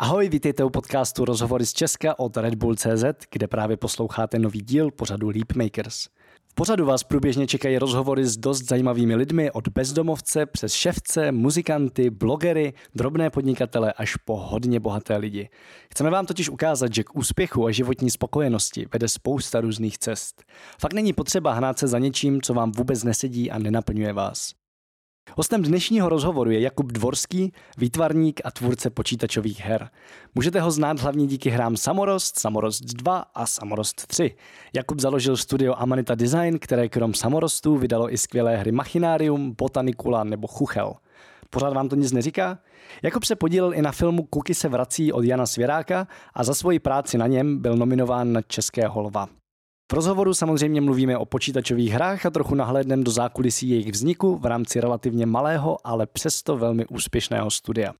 Ahoj, vítejte u podcastu Rozhovory z Česka od Red Bull CZ, kde právě posloucháte nový díl pořadu Leap Makers. V pořadu vás průběžně čekají rozhovory s dost zajímavými lidmi od bezdomovce přes ševce, muzikanty, blogery, drobné podnikatele až po hodně bohaté lidi. Chceme vám totiž ukázat, že k úspěchu a životní spokojenosti vede spousta různých cest. Fakt není potřeba hnát se za něčím, co vám vůbec nesedí a nenaplňuje vás. Hostem dnešního rozhovoru je Jakub Dvorský, výtvarník a tvůrce počítačových her. Můžete ho znát hlavně díky hrám Samorost, Samorost 2 a Samorost 3. Jakub založil studio Amanita Design, které krom Samorostu vydalo i skvělé hry Machinarium, Botanicula nebo Chuchel. Pořád vám to nic neříká? Jakub se podílel i na filmu Kuky se vrací od Jana Svěráka a za svoji práci na něm byl nominován na České holva. V rozhovoru samozřejmě mluvíme o počítačových hrách a trochu nahlédneme do zákulisí jejich vzniku v rámci relativně malého, ale přesto velmi úspěšného studia.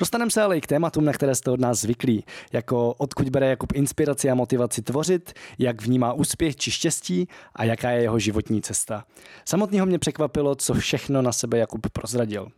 Dostaneme se ale i k tématům, na které jste od nás zvyklí, jako odkud bere Jakub inspiraci a motivaci tvořit, jak vnímá úspěch či štěstí a jaká je jeho životní cesta. Samotného mě překvapilo, co všechno na sebe Jakub prozradil.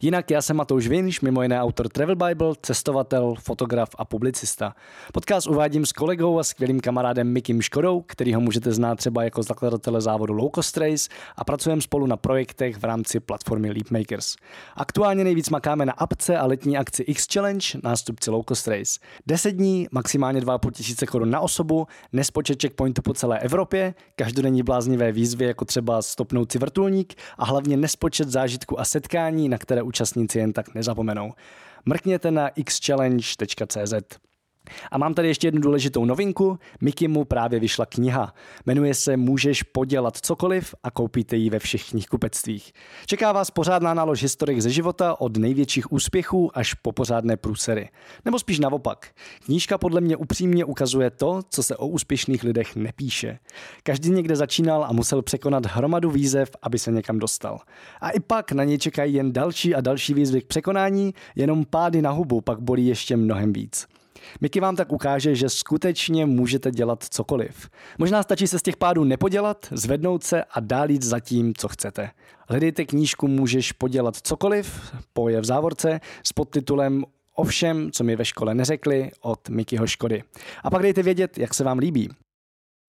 Jinak já jsem Matouš Vinš, mimo jiné autor Travel Bible, cestovatel, fotograf a publicista. Podcast uvádím s kolegou a skvělým kamarádem Mikim Škodou, kterýho můžete znát třeba jako zakladatele závodu Low Cost Race a pracujeme spolu na projektech v rámci platformy Leapmakers. Aktuálně nejvíc makáme na apce a letní akci X Challenge, nástupci Low Cost Race. 10 dní, maximálně 2,5 tisíce korun na osobu, nespočet checkpointu po celé Evropě, každodenní bláznivé výzvy jako třeba stopnout si vrtulník a hlavně nespočet zážitků a setkání, na které účastníci jen tak nezapomenou. Mrkněte na xchallenge.cz. A mám tady ještě jednu důležitou novinku. Mikimu právě vyšla kniha. Jmenuje se Můžeš podělat cokoliv a koupíte ji ve všech knihkupectvích. Čeká vás pořádná nálož historik ze života od největších úspěchů až po pořádné průsery. Nebo spíš naopak. Knížka podle mě upřímně ukazuje to, co se o úspěšných lidech nepíše. Každý někde začínal a musel překonat hromadu výzev, aby se někam dostal. A i pak na něj čekají jen další a další výzvy k překonání, jenom pády na hubu pak bolí ještě mnohem víc. Miky vám tak ukáže, že skutečně můžete dělat cokoliv. Možná stačí se z těch pádů nepodělat, zvednout se a dál jít za tím, co chcete. Hledejte knížku Můžeš podělat cokoliv, poje v závorce, s podtitulem o všem, co mi ve škole neřekli od Mikyho Škody. A pak dejte vědět, jak se vám líbí.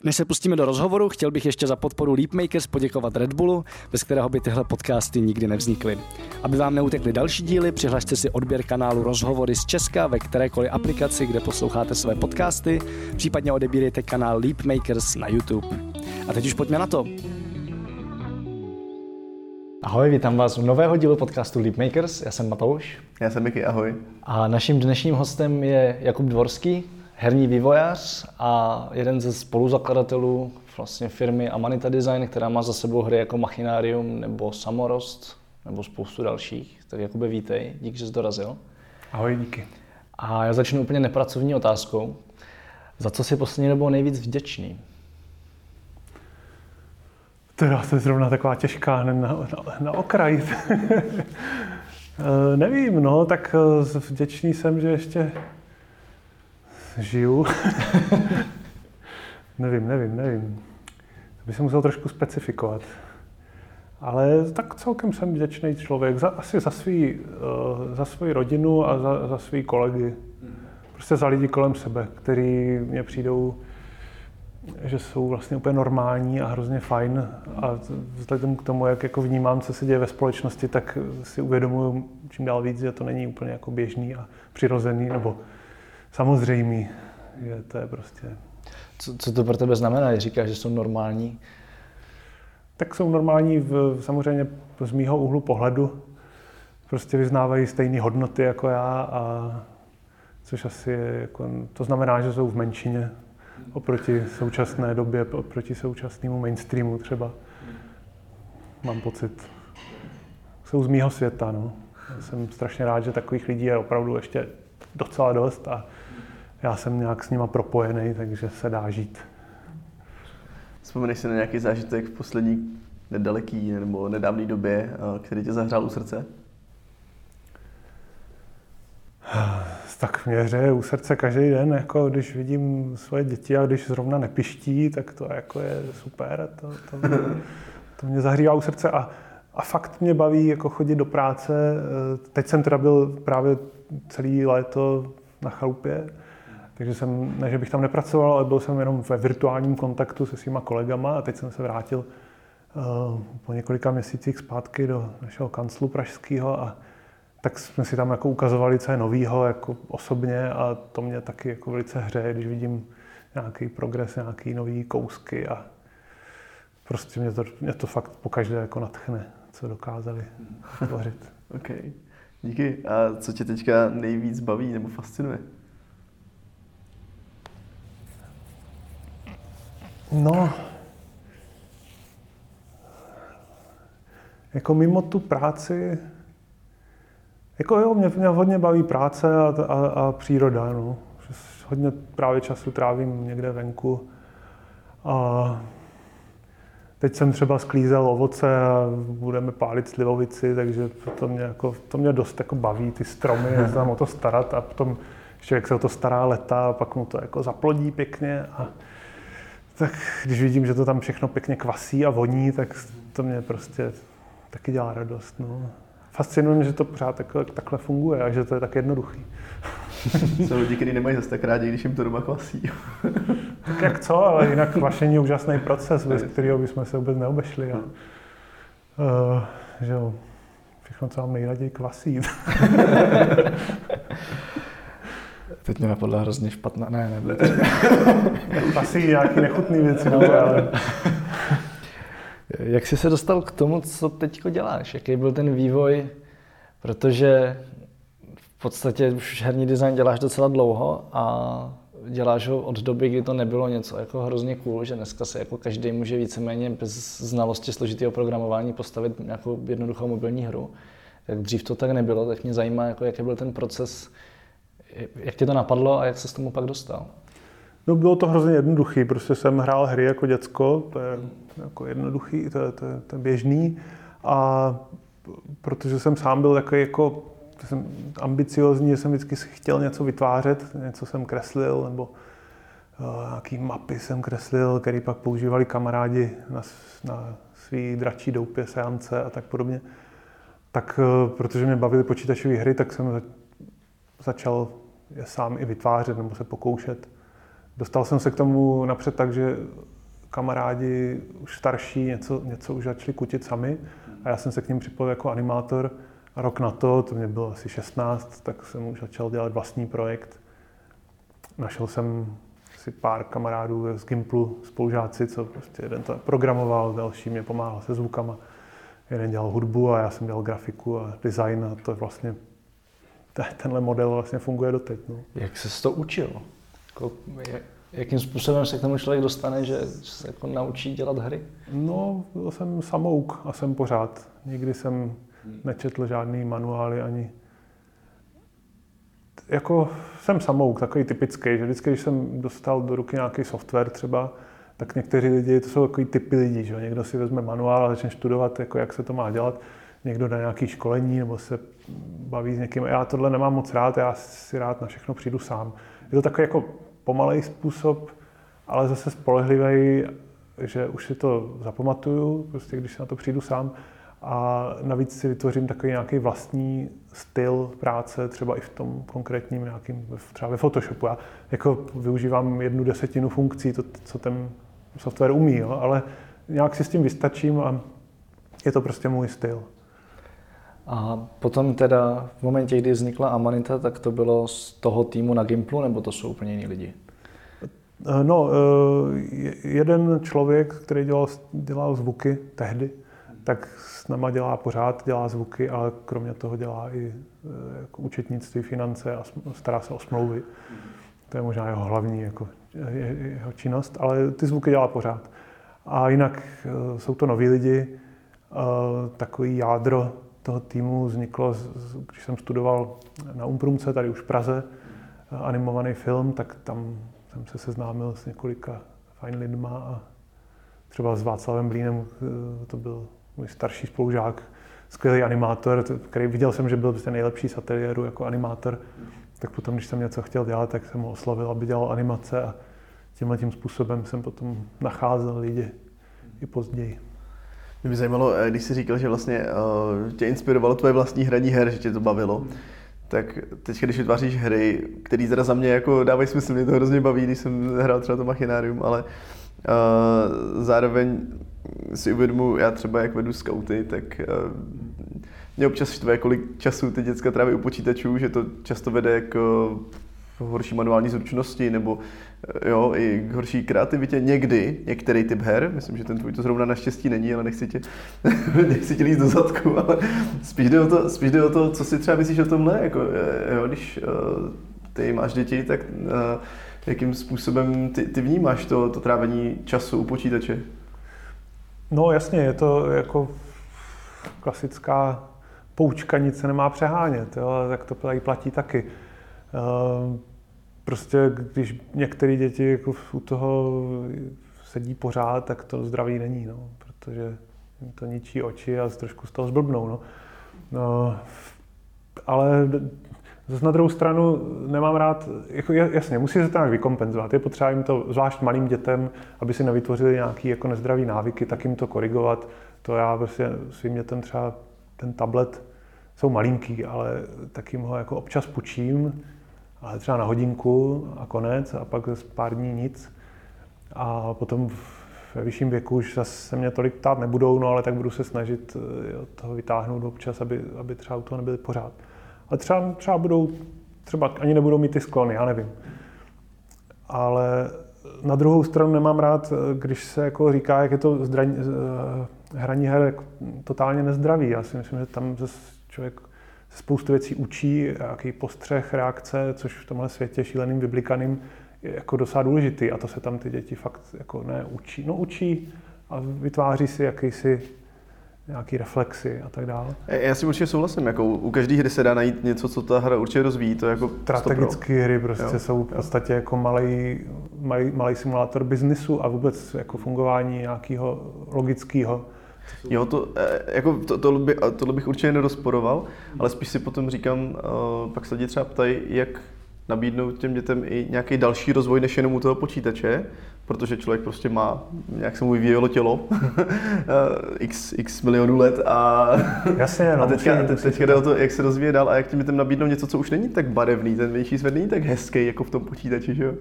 Než se pustíme do rozhovoru, chtěl bych ještě za podporu Leapmakers poděkovat Red Bullu, bez kterého by tyhle podcasty nikdy nevznikly. Aby vám neutekly další díly, přihlašte si odběr kanálu Rozhovory z Česka ve kterékoliv aplikaci, kde posloucháte své podcasty, případně odebírejte kanál Leapmakers na YouTube. A teď už pojďme na to. Ahoj, vítám vás u nového dílu podcastu Leapmakers. Já jsem Matouš. Já jsem Miky, ahoj. A naším dnešním hostem je Jakub Dvorský, herní vývojář a jeden ze spoluzakladatelů vlastně firmy Amanita Design, která má za sebou hry jako Machinarium nebo Samorost nebo spoustu dalších. Tak Jakube vítej, díky, že jsi dorazil. Ahoj, díky. A já začnu úplně nepracovní otázkou. Za co jsi poslední dobou nejvíc vděčný? Teda to je zrovna taková těžká na, na, na okraj. Nevím, no, tak eh, vděčný jsem, že ještě žiju. nevím, nevím, nevím. To by se musel trošku specifikovat. Ale tak celkem jsem vděčný člověk. Za, asi za, svý, uh, za svou rodinu a za, za svý kolegy. Prostě za lidi kolem sebe, který mě přijdou, že jsou vlastně úplně normální a hrozně fajn. A vzhledem k tomu, jak jako vnímám, co se děje ve společnosti, tak si uvědomuji čím dál víc, že to není úplně jako běžný a přirozený, nebo samozřejmý, že to je prostě... Co, co to pro tebe znamená, když říkáš, že jsou normální? Tak jsou normální v, samozřejmě z mýho úhlu pohledu. Prostě vyznávají stejné hodnoty jako já, a což asi je, jako, to znamená, že jsou v menšině oproti současné době, oproti současnému mainstreamu třeba. Mám pocit. Jsou z mýho světa, no. Já jsem strašně rád, že takových lidí je opravdu ještě docela dost a já jsem nějak s nima propojený, takže se dá žít. Vzpomeneš si na nějaký zážitek v poslední nedaleký nebo nedávné době, který tě zahřál u srdce? Tak mě hřeje u srdce každý den, jako když vidím svoje děti a když zrovna nepiští, tak to jako je super, to, to, to mě zahřívá u srdce a, a fakt mě baví jako chodit do práce. Eh, teď jsem teda byl právě celý léto na chalupě, takže jsem, ne, že bych tam nepracoval, ale byl jsem jenom ve virtuálním kontaktu se svýma kolegama a teď jsem se vrátil uh, po několika měsících zpátky do našeho kanclu pražského a tak jsme si tam jako ukazovali, co je novýho jako osobně a to mě taky jako velice hřeje, když vidím nějaký progres, nějaký nový kousky a prostě mě to, mě to fakt pokaždé jako natchne, co dokázali tvořit. OK. Díky. A co tě teďka nejvíc baví nebo fascinuje? No, jako mimo tu práci, jako jo, mě, mě hodně baví práce a, a, a příroda, no. Hodně právě času trávím někde venku. A teď jsem třeba sklízel ovoce a budeme pálit slivovici, takže to mě, jako, to mě dost jako baví, ty stromy, se tam o to starat a potom člověk se o to stará leta a pak mu to jako zaplodí pěkně a tak když vidím, že to tam všechno pěkně kvasí a voní, tak to mě prostě taky dělá radost. No. Fascinuje mě, že to pořád takhle, takhle funguje a že to je tak jednoduchý. Jsou lidi, kteří nemají zase tak rádi, když jim to doma kvasí. tak jak co, ale jinak kvašení je úžasný proces, bez kterého bychom se vůbec neobešli. A, uh, že jo, všechno, co mám nejraději kvasí. Teď mě napadla hrozně špatná, ne, nebyl. Asi nějaký nechutný věci, no, ale... Jak jsi se dostal k tomu, co teď děláš? Jaký byl ten vývoj? Protože v podstatě už herní design děláš docela dlouho a děláš ho od doby, kdy to nebylo něco jako hrozně cool, že dneska se jako každý může víceméně bez znalosti složitého programování postavit nějakou jednoduchou mobilní hru. Tak dřív to tak nebylo, tak mě zajímá, jako jaký byl ten proces, jak tě to napadlo a jak se s tomu pak dostal? No bylo to hrozně jednoduchý, prostě jsem hrál hry jako děcko, to je jako jednoduchý, to je, to je, to je běžný a protože jsem sám byl takový jako jsem ambiciozní, že jsem vždycky chtěl něco vytvářet, něco jsem kreslil, nebo uh, nějaký mapy jsem kreslil, který pak používali kamarádi na, na svý dračí doupě, seance a tak podobně. Tak uh, protože mě bavily počítačové hry, tak jsem začal je sám i vytvářet nebo se pokoušet. Dostal jsem se k tomu napřed tak, že kamarádi už starší něco, něco už začali kutit sami a já jsem se k ním připojil jako animátor. A rok na to, to mě bylo asi 16, tak jsem už začal dělat vlastní projekt. Našel jsem si pár kamarádů z Gimplu, spolužáci, co prostě jeden to programoval, další mě pomáhal se zvukama. Jeden dělal hudbu a já jsem dělal grafiku a design a to vlastně tenhle model vlastně funguje doteď. No. Jak se to učil? Jako, jakým způsobem se k tomu člověk dostane, že se jako naučí dělat hry? No, byl jsem samouk a jsem pořád. Nikdy jsem nečetl žádný manuály ani jako jsem samouk, takový typický, že vždycky, když jsem dostal do ruky nějaký software třeba, tak někteří lidi, to jsou takový typy lidí, že někdo si vezme manuál a začne studovat, jako jak se to má dělat, někdo dá nějaký školení nebo se baví s někým. Já tohle nemám moc rád, já si rád na všechno přijdu sám. Je to takový jako pomalej způsob, ale zase spolehlivý, že už si to zapamatuju, prostě když na to přijdu sám. A navíc si vytvořím takový nějaký vlastní styl práce, třeba i v tom konkrétním nějakým, třeba ve Photoshopu. Já jako využívám jednu desetinu funkcí, to, co ten software umí, jo, ale nějak si s tím vystačím a je to prostě můj styl. A potom teda v momentě, kdy vznikla Amanita, tak to bylo z toho týmu na Gimplu, nebo to jsou úplně jiní lidi? Eh, no, eh, jeden člověk, který dělal, dělal zvuky tehdy, tak s náma dělá pořád, dělá zvuky, ale kromě toho dělá i eh, jako účetnictví, finance a stará se o smlouvy. To je možná jeho hlavní jako, jeho činnost, ale ty zvuky dělá pořád. A jinak jsou to noví lidi, takový jádro toho týmu vzniklo, když jsem studoval na Umprumce, tady už v Praze, animovaný film, tak tam jsem se seznámil s několika fajn lidma a třeba s Václavem Blínem, eh, to byl můj starší spolužák, skvělý animátor, který viděl jsem, že byl prostě nejlepší z ateliéru jako animátor, tak potom, když jsem něco chtěl dělat, tak jsem ho oslovil, aby dělal animace a tímhle tím způsobem jsem potom nacházel lidi i později. Mě by zajímalo, eh, když jsi říkal, že vlastně uh, tě inspirovalo tvoje vlastní hraní her, že tě to bavilo, hmm. tak teď, když vytváříš hry, které teda za mě jako dávají smysl, mě to hrozně baví, když jsem hrál třeba to Machinárium, ale uh, zároveň si uvědomu, já třeba jak vedu skauty, tak uh, mě občas štve, kolik času ty děcka tráví u počítačů, že to často vede k horší manuální zručnosti nebo jo, i k horší kreativitě někdy, některý typ her, myslím, že ten tvůj to zrovna naštěstí není, ale nechci tě, nechci tě líst do zadku, ale spíš jde, o to, spíš jde o to, co si třeba myslíš o tomhle, jako, eh, jo, když uh, ty máš děti, tak jakým způsobem ty, ty vnímáš to, to trávení času u počítače? No jasně, je to jako klasická poučka, nic se nemá přehánět, jo, tak to platí, taky. Uh, prostě když některé děti jako u toho sedí pořád, tak to zdraví není, no, protože to ničí oči a trošku z toho zblbnou. No. No, ale zase na druhou stranu nemám rád, jako jasně, musí se to nějak vykompenzovat. Je potřeba jim to, zvlášť malým dětem, aby si nevytvořili nějaké jako nezdravý návyky, tak jim to korigovat. To já prostě svým dětem třeba ten tablet jsou malinký, ale tak jim ho jako občas pučím, ale třeba na hodinku a konec a pak z pár dní nic. A potom ve vyšším věku už zase se mě tolik ptát nebudou, no ale tak budu se snažit eh, od toho vytáhnout občas, aby, aby třeba u toho nebyli pořád. Ale třeba, třeba budou, třeba ani nebudou mít ty sklony, já nevím. Ale na druhou stranu nemám rád, když se jako říká, jak je to zdraň, eh, hraní her totálně nezdravý. Já si myslím, že tam člověk spoustu věcí učí, jaký postřeh, reakce, což v tomhle světě šíleným, vyblikaným je jako docela důležitý a to se tam ty děti fakt jako neučí. No učí a vytváří si jakýsi nějaký reflexy a tak dále. Já si určitě souhlasím, jako u každé hry se dá najít něco, co ta hra určitě rozvíjí, to jako Strategické hry prostě jo. jsou v podstatě jako malý, malý, malý simulátor biznisu a vůbec jako fungování nějakého logického Jo, to, eh, jako to, to by, tohle bych určitě nerozporoval, ale spíš si potom říkám, uh, pak se lidi třeba ptají, jak nabídnout těm dětem i nějaký další rozvoj než jenom u toho počítače, protože člověk prostě má, nějak se mu vyvíjelo tělo, x, x milionů let a, Jasně, no, a teďka, teď, teďka jde o to, jak se rozvíje dál a jak těm dětem nabídnout něco, co už není tak barevný, ten větší svět není tak hezký jako v tom počítači, že jo?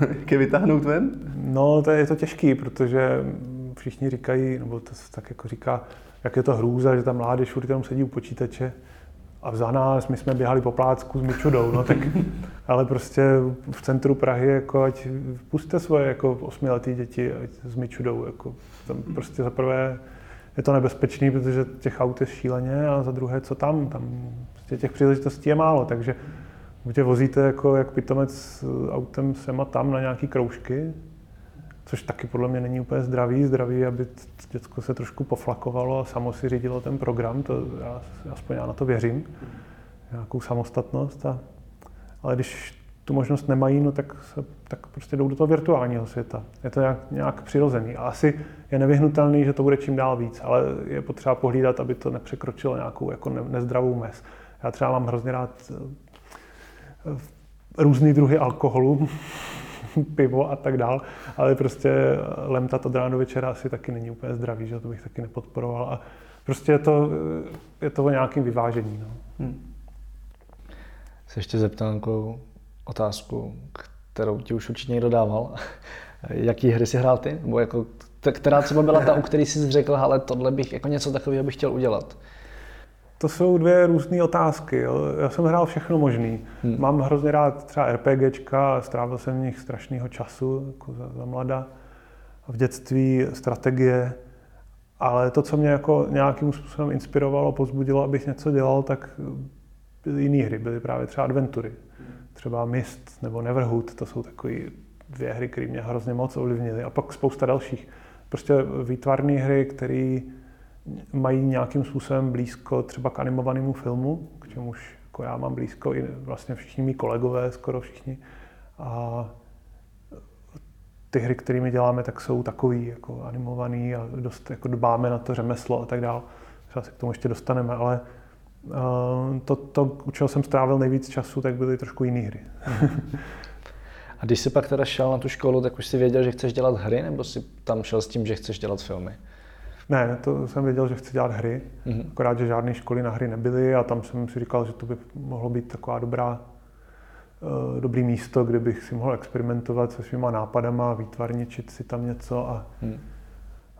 jak je vytáhnout ven? No, to je to těžký, protože všichni říkají, nebo to se tak jako říká, jak je to hrůza, že ta mládež furt jenom sedí u počítače a za nás, my jsme běhali po plácku s myčudou, no tak, ale prostě v centru Prahy, jako ať puste svoje jako osmiletý děti ať s myčudou, jako tam prostě za prvé je to nebezpečný, protože těch aut je šíleně a za druhé, co tam, tam prostě těch příležitostí je málo, takže tě vozíte jako jak pitomec autem sem a tam na nějaký kroužky, což taky podle mě není úplně zdravý. Zdravý, aby děcko se trošku poflakovalo a samo si řídilo ten program, to já, aspoň já na to věřím, nějakou samostatnost. A, ale když tu možnost nemají, no tak, se, tak prostě jdou do toho virtuálního světa. Je to nějak, nějak přirozený. A asi je nevyhnutelný, že to bude čím dál víc, ale je potřeba pohlídat, aby to nepřekročilo nějakou jako ne, nezdravou mez. Já třeba mám hrozně rád eh, různý druhy alkoholu, pivo a tak dál, ale prostě lemtat od rána do večera asi taky není úplně zdravý, že to bych taky nepodporoval a prostě je to, je to o nějakém vyvážení. No. Hmm. Se ještě zeptám otázku, kterou ti už určitě někdo dával. Jaký hry si hrál ty? Nebo jako, která třeba byla ta, u který jsi řekl, ale tohle bych, jako něco takového bych chtěl udělat? To jsou dvě různé otázky. Jo. Já jsem hrál všechno možný. Hmm. Mám hrozně rád třeba RPGčka, strávil jsem v nich strašného času jako za, za mlada. V dětství strategie, ale to, co mě jako nějakým způsobem inspirovalo, pozbudilo, abych něco dělal, tak byly jiné hry, byly právě třeba adventury. Třeba Mist nebo Neverhood, to jsou takové dvě hry, které mě hrozně moc ovlivnily. A pak spousta dalších. Prostě výtvarné hry, které mají nějakým způsobem blízko třeba k animovanému filmu, k čemuž jako já mám blízko i vlastně všichni mý kolegové, skoro všichni. A ty hry, kterými děláme, tak jsou takový jako animovaný a dost jako dbáme na to řemeslo a tak dále. Třeba se k tomu ještě dostaneme, ale uh, to, to, u čeho jsem strávil nejvíc času, tak byly trošku jiné hry. a když jsi pak teda šel na tu školu, tak už si věděl, že chceš dělat hry, nebo jsi tam šel s tím, že chceš dělat filmy? Ne, to jsem věděl, že chci dělat hry, mm-hmm. akorát, že žádné školy na hry nebyly a tam jsem si říkal, že to by mohlo být taková dobrá, uh, dobrý místo, kde bych si mohl experimentovat se svýma nápadama, výtvarničit si tam něco a mm.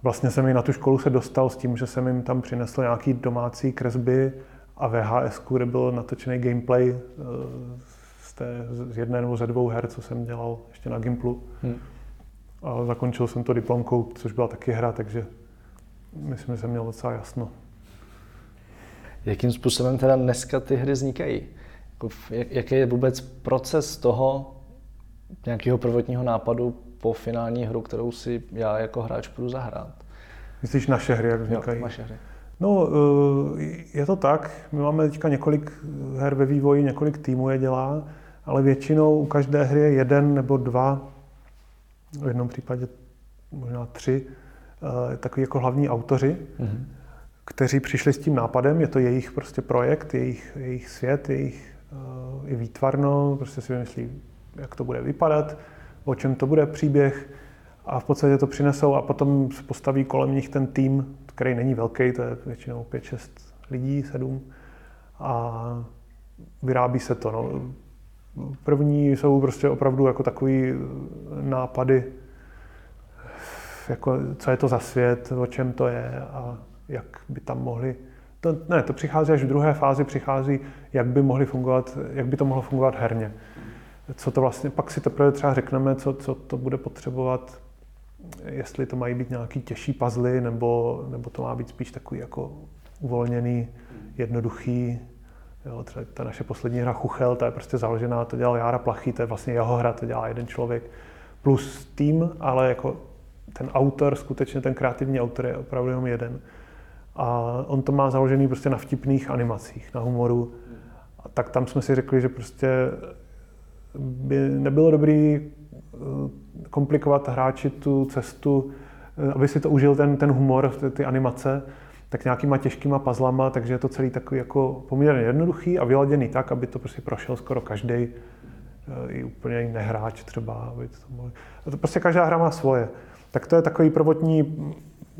vlastně jsem i na tu školu se dostal s tím, že jsem jim tam přinesl nějaký domácí kresby a VHS, kde byl natočený gameplay uh, z, té, z jedné nebo ze dvou her, co jsem dělal ještě na Gimplu. Mm. A zakončil jsem to diplomkou, což byla taky hra, takže myslím, že jsem měl docela jasno. Jakým způsobem teda dneska ty hry vznikají? Jako jaký je vůbec proces toho nějakého prvotního nápadu po finální hru, kterou si já jako hráč půjdu zahrát? Myslíš naše hry, jak vznikají? Jo, naše hry. No, eh, je to tak. My máme teďka několik her ve vývoji, několik týmů je dělá, ale většinou u každé hry je jeden nebo dva, v jednom případě možná tři takový jako hlavní autoři, mm-hmm. kteří přišli s tím nápadem, je to jejich prostě projekt, jejich, jejich svět, jejich uh, i výtvarno, prostě si vymyslí, jak to bude vypadat, o čem to bude příběh a v podstatě to přinesou a potom se postaví kolem nich ten tým, který není velký, to je většinou 5-6 lidí, 7 a vyrábí se to. No. První jsou prostě opravdu jako takový nápady, jako, co je to za svět, o čem to je a jak by tam mohli to, ne, to přichází až v druhé fázi, přichází, jak by mohli fungovat, jak by to mohlo fungovat herně. Co to vlastně, pak si teprve třeba řekneme, co, co to bude potřebovat, jestli to mají být nějaký těžší puzzle, nebo, nebo to má být spíš takový jako uvolněný, jednoduchý. Jo, třeba ta naše poslední hra Chuchel, ta je prostě založená, to dělal Jára Plachý, to je vlastně jeho hra, to dělá jeden člověk plus tým, ale jako ten autor, skutečně ten kreativní autor je opravdu jenom jeden. A on to má založený prostě na vtipných animacích, na humoru. A tak tam jsme si řekli, že prostě by nebylo dobrý eh, komplikovat hráči tu cestu, eh, aby si to užil ten, ten humor, ty, ty animace, tak nějakýma těžkýma puzzlama, takže je to celý takový jako poměrně jednoduchý a vyladěný tak, aby to prostě prošel skoro každý eh, i úplně nehráč třeba. Aby to, mohli... to prostě každá hra má svoje. Tak to je takový prvotní,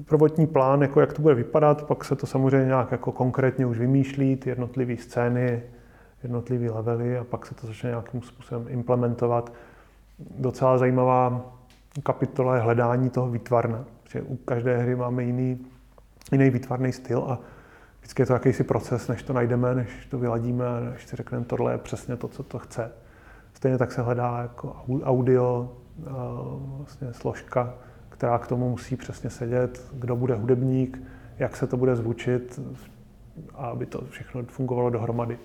prvotní plán, jako jak to bude vypadat, pak se to samozřejmě nějak jako konkrétně už vymýšlí, ty jednotlivé scény, jednotlivé levely a pak se to začne nějakým způsobem implementovat. Docela zajímavá kapitola je hledání toho výtvarna, že u každé hry máme jiný, jiný výtvarný styl a vždycky je to jakýsi proces, než to najdeme, než to vyladíme než si řekneme, tohle je přesně to, co to chce. Stejně tak se hledá jako audio, vlastně složka, která k tomu musí přesně sedět, kdo bude hudebník, jak se to bude zvučit a aby to všechno fungovalo dohromady.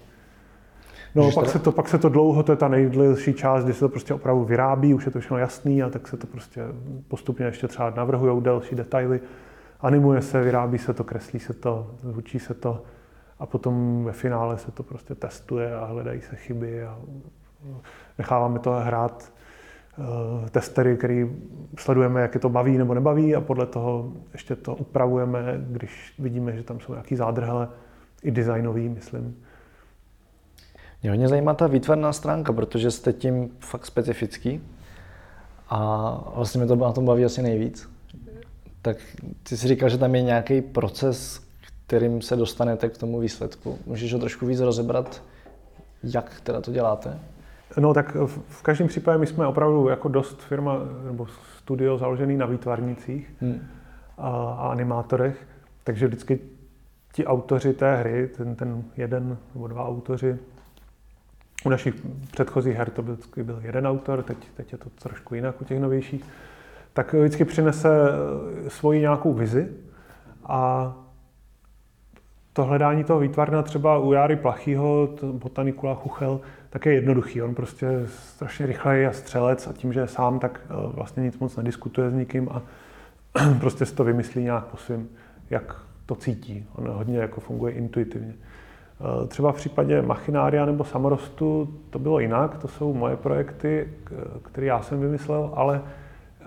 No, pak, se to, pak se to dlouho, to je ta nejdelší část, kdy se to prostě opravdu vyrábí, už je to všechno jasný a tak se to prostě postupně ještě třeba navrhují další detaily. Animuje se, vyrábí se to, kreslí se to, zvučí se to a potom ve finále se to prostě testuje a hledají se chyby a necháváme to hrát testery, který sledujeme, jak je to baví nebo nebaví a podle toho ještě to upravujeme, když vidíme, že tam jsou nějaký zádrhele, i designový, myslím. Mě hodně zajímá ta výtvarná stránka, protože jste tím fakt specifický a vlastně mě to na tom baví asi nejvíc. Tak ty si říkal, že tam je nějaký proces, kterým se dostanete k tomu výsledku. Můžeš ho trošku víc rozebrat, jak teda to děláte? No tak v každém případě my jsme opravdu jako dost firma nebo studio založený na výtvarnicích hmm. a, a animátorech, takže vždycky ti autoři té hry, ten, ten jeden nebo dva autoři, u našich předchozích her to byl, byl jeden autor, teď, teď je to trošku jinak u těch novějších, tak vždycky přinese svoji nějakou vizi a to hledání toho výtvarna třeba u Járy Plachýho, botanikula Chuchel, tak je jednoduchý. On prostě strašně rychlej a střelec a tím, že je sám, tak eh, vlastně nic moc nediskutuje s nikým a prostě si to vymyslí nějak po svým, jak to cítí. On hodně jako funguje intuitivně. Eh, třeba v případě Machinária nebo Samorostu to bylo jinak, to jsou moje projekty, které já jsem vymyslel, ale eh,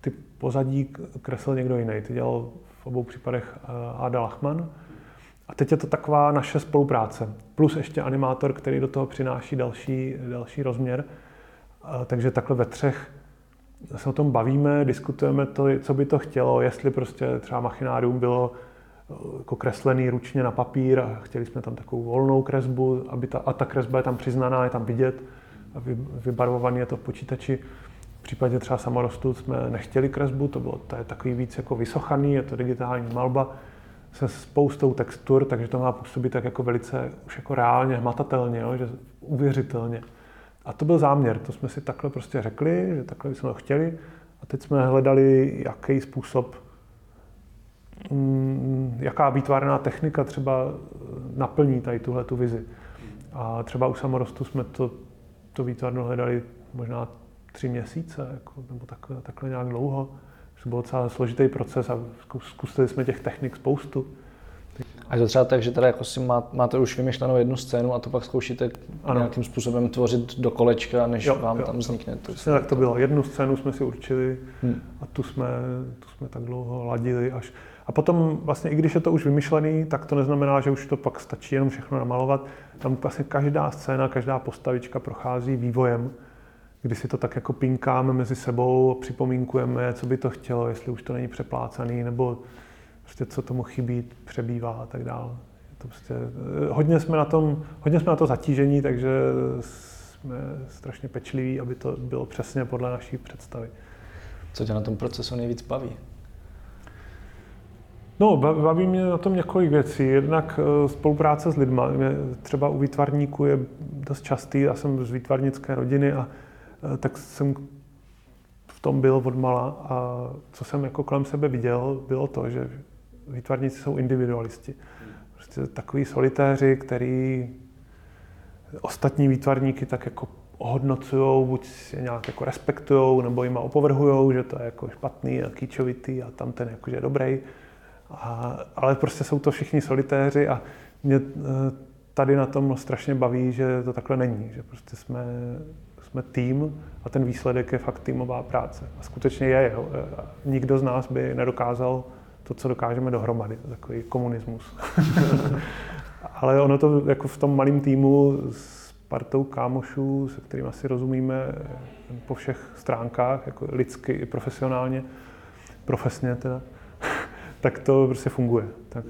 ty pozadí kreslil někdo jiný. Ty dělal v obou případech Ada Lachman. A teď je to taková naše spolupráce. Plus ještě animátor, který do toho přináší další, další rozměr. Takže takhle ve třech se o tom bavíme, diskutujeme to, co by to chtělo, jestli prostě třeba machinárium bylo eh, jako kreslený ručně na papír a chtěli jsme tam takovou volnou kresbu, aby ta, a ta kresba je tam přiznaná, je tam vidět a vy, vybarvovaný je to v počítači. V případě třeba samorostu jsme nechtěli kresbu, to bylo to je takový víc jako vysochaný, je to digitální malba se spoustou textur, takže to má působit tak jako velice už jako reálně, hmatatelně, jo, že uvěřitelně. A to byl záměr, to jsme si takhle prostě řekli, že takhle jsme to chtěli a teď jsme hledali, jaký způsob, mm, jaká výtvarná technika třeba naplní tady tuhle tu vizi. A třeba u samorostu jsme to, to výtvarno hledali možná tři měsíce, jako, nebo takhle, takhle nějak dlouho. To byl docela složitý proces a zkusili jsme těch technik spoustu. A to třeba tak, že teda jako si má, máte už vymyšlenou jednu scénu a to pak zkoušíte ano. nějakým způsobem tvořit do kolečka, než jo, vám jo, tam vznikne. To, Přesně tak to bylo. Jednu scénu jsme si určili hmm. a tu jsme, tu jsme tak dlouho ladili až. A potom vlastně, i když je to už vymyšlený, tak to neznamená, že už to pak stačí jenom všechno namalovat. Tam vlastně každá scéna, každá postavička prochází vývojem kdy si to tak jako pinkáme mezi sebou, připomínkujeme, co by to chtělo, jestli už to není přeplácaný, nebo prostě co tomu chybí, přebývá a tak dále. To prostě, eh, hodně jsme na tom, hodně jsme na to zatížení, takže jsme strašně pečliví, aby to bylo přesně podle naší představy. Co tě na tom procesu nejvíc baví? No, baví mě na tom několik věcí. Jednak eh, spolupráce s lidmi. Třeba u výtvarníků je dost častý, já jsem z výtvarnické rodiny a tak jsem v tom byl odmala a co jsem jako kolem sebe viděl, bylo to, že výtvarníci jsou individualisti. Prostě takový solitéři, který ostatní výtvarníky tak jako ohodnocují, buď je nějak jako respektují, nebo jim opovrhují, že to je jako špatný a kýčovitý a tam ten jakože je dobrý. A, ale prostě jsou to všichni solitéři a mě eh, tady na tom strašně baví, že to takhle není, že prostě jsme jsme tým a ten výsledek je fakt týmová práce. A skutečně je. Jo. Nikdo z nás by nedokázal to, co dokážeme dohromady. Takový komunismus. Ale ono to jako v tom malém týmu s partou kámošů, se kterými asi rozumíme po všech stránkách, jako lidsky i profesionálně, profesně teda, tak to prostě funguje. Tak,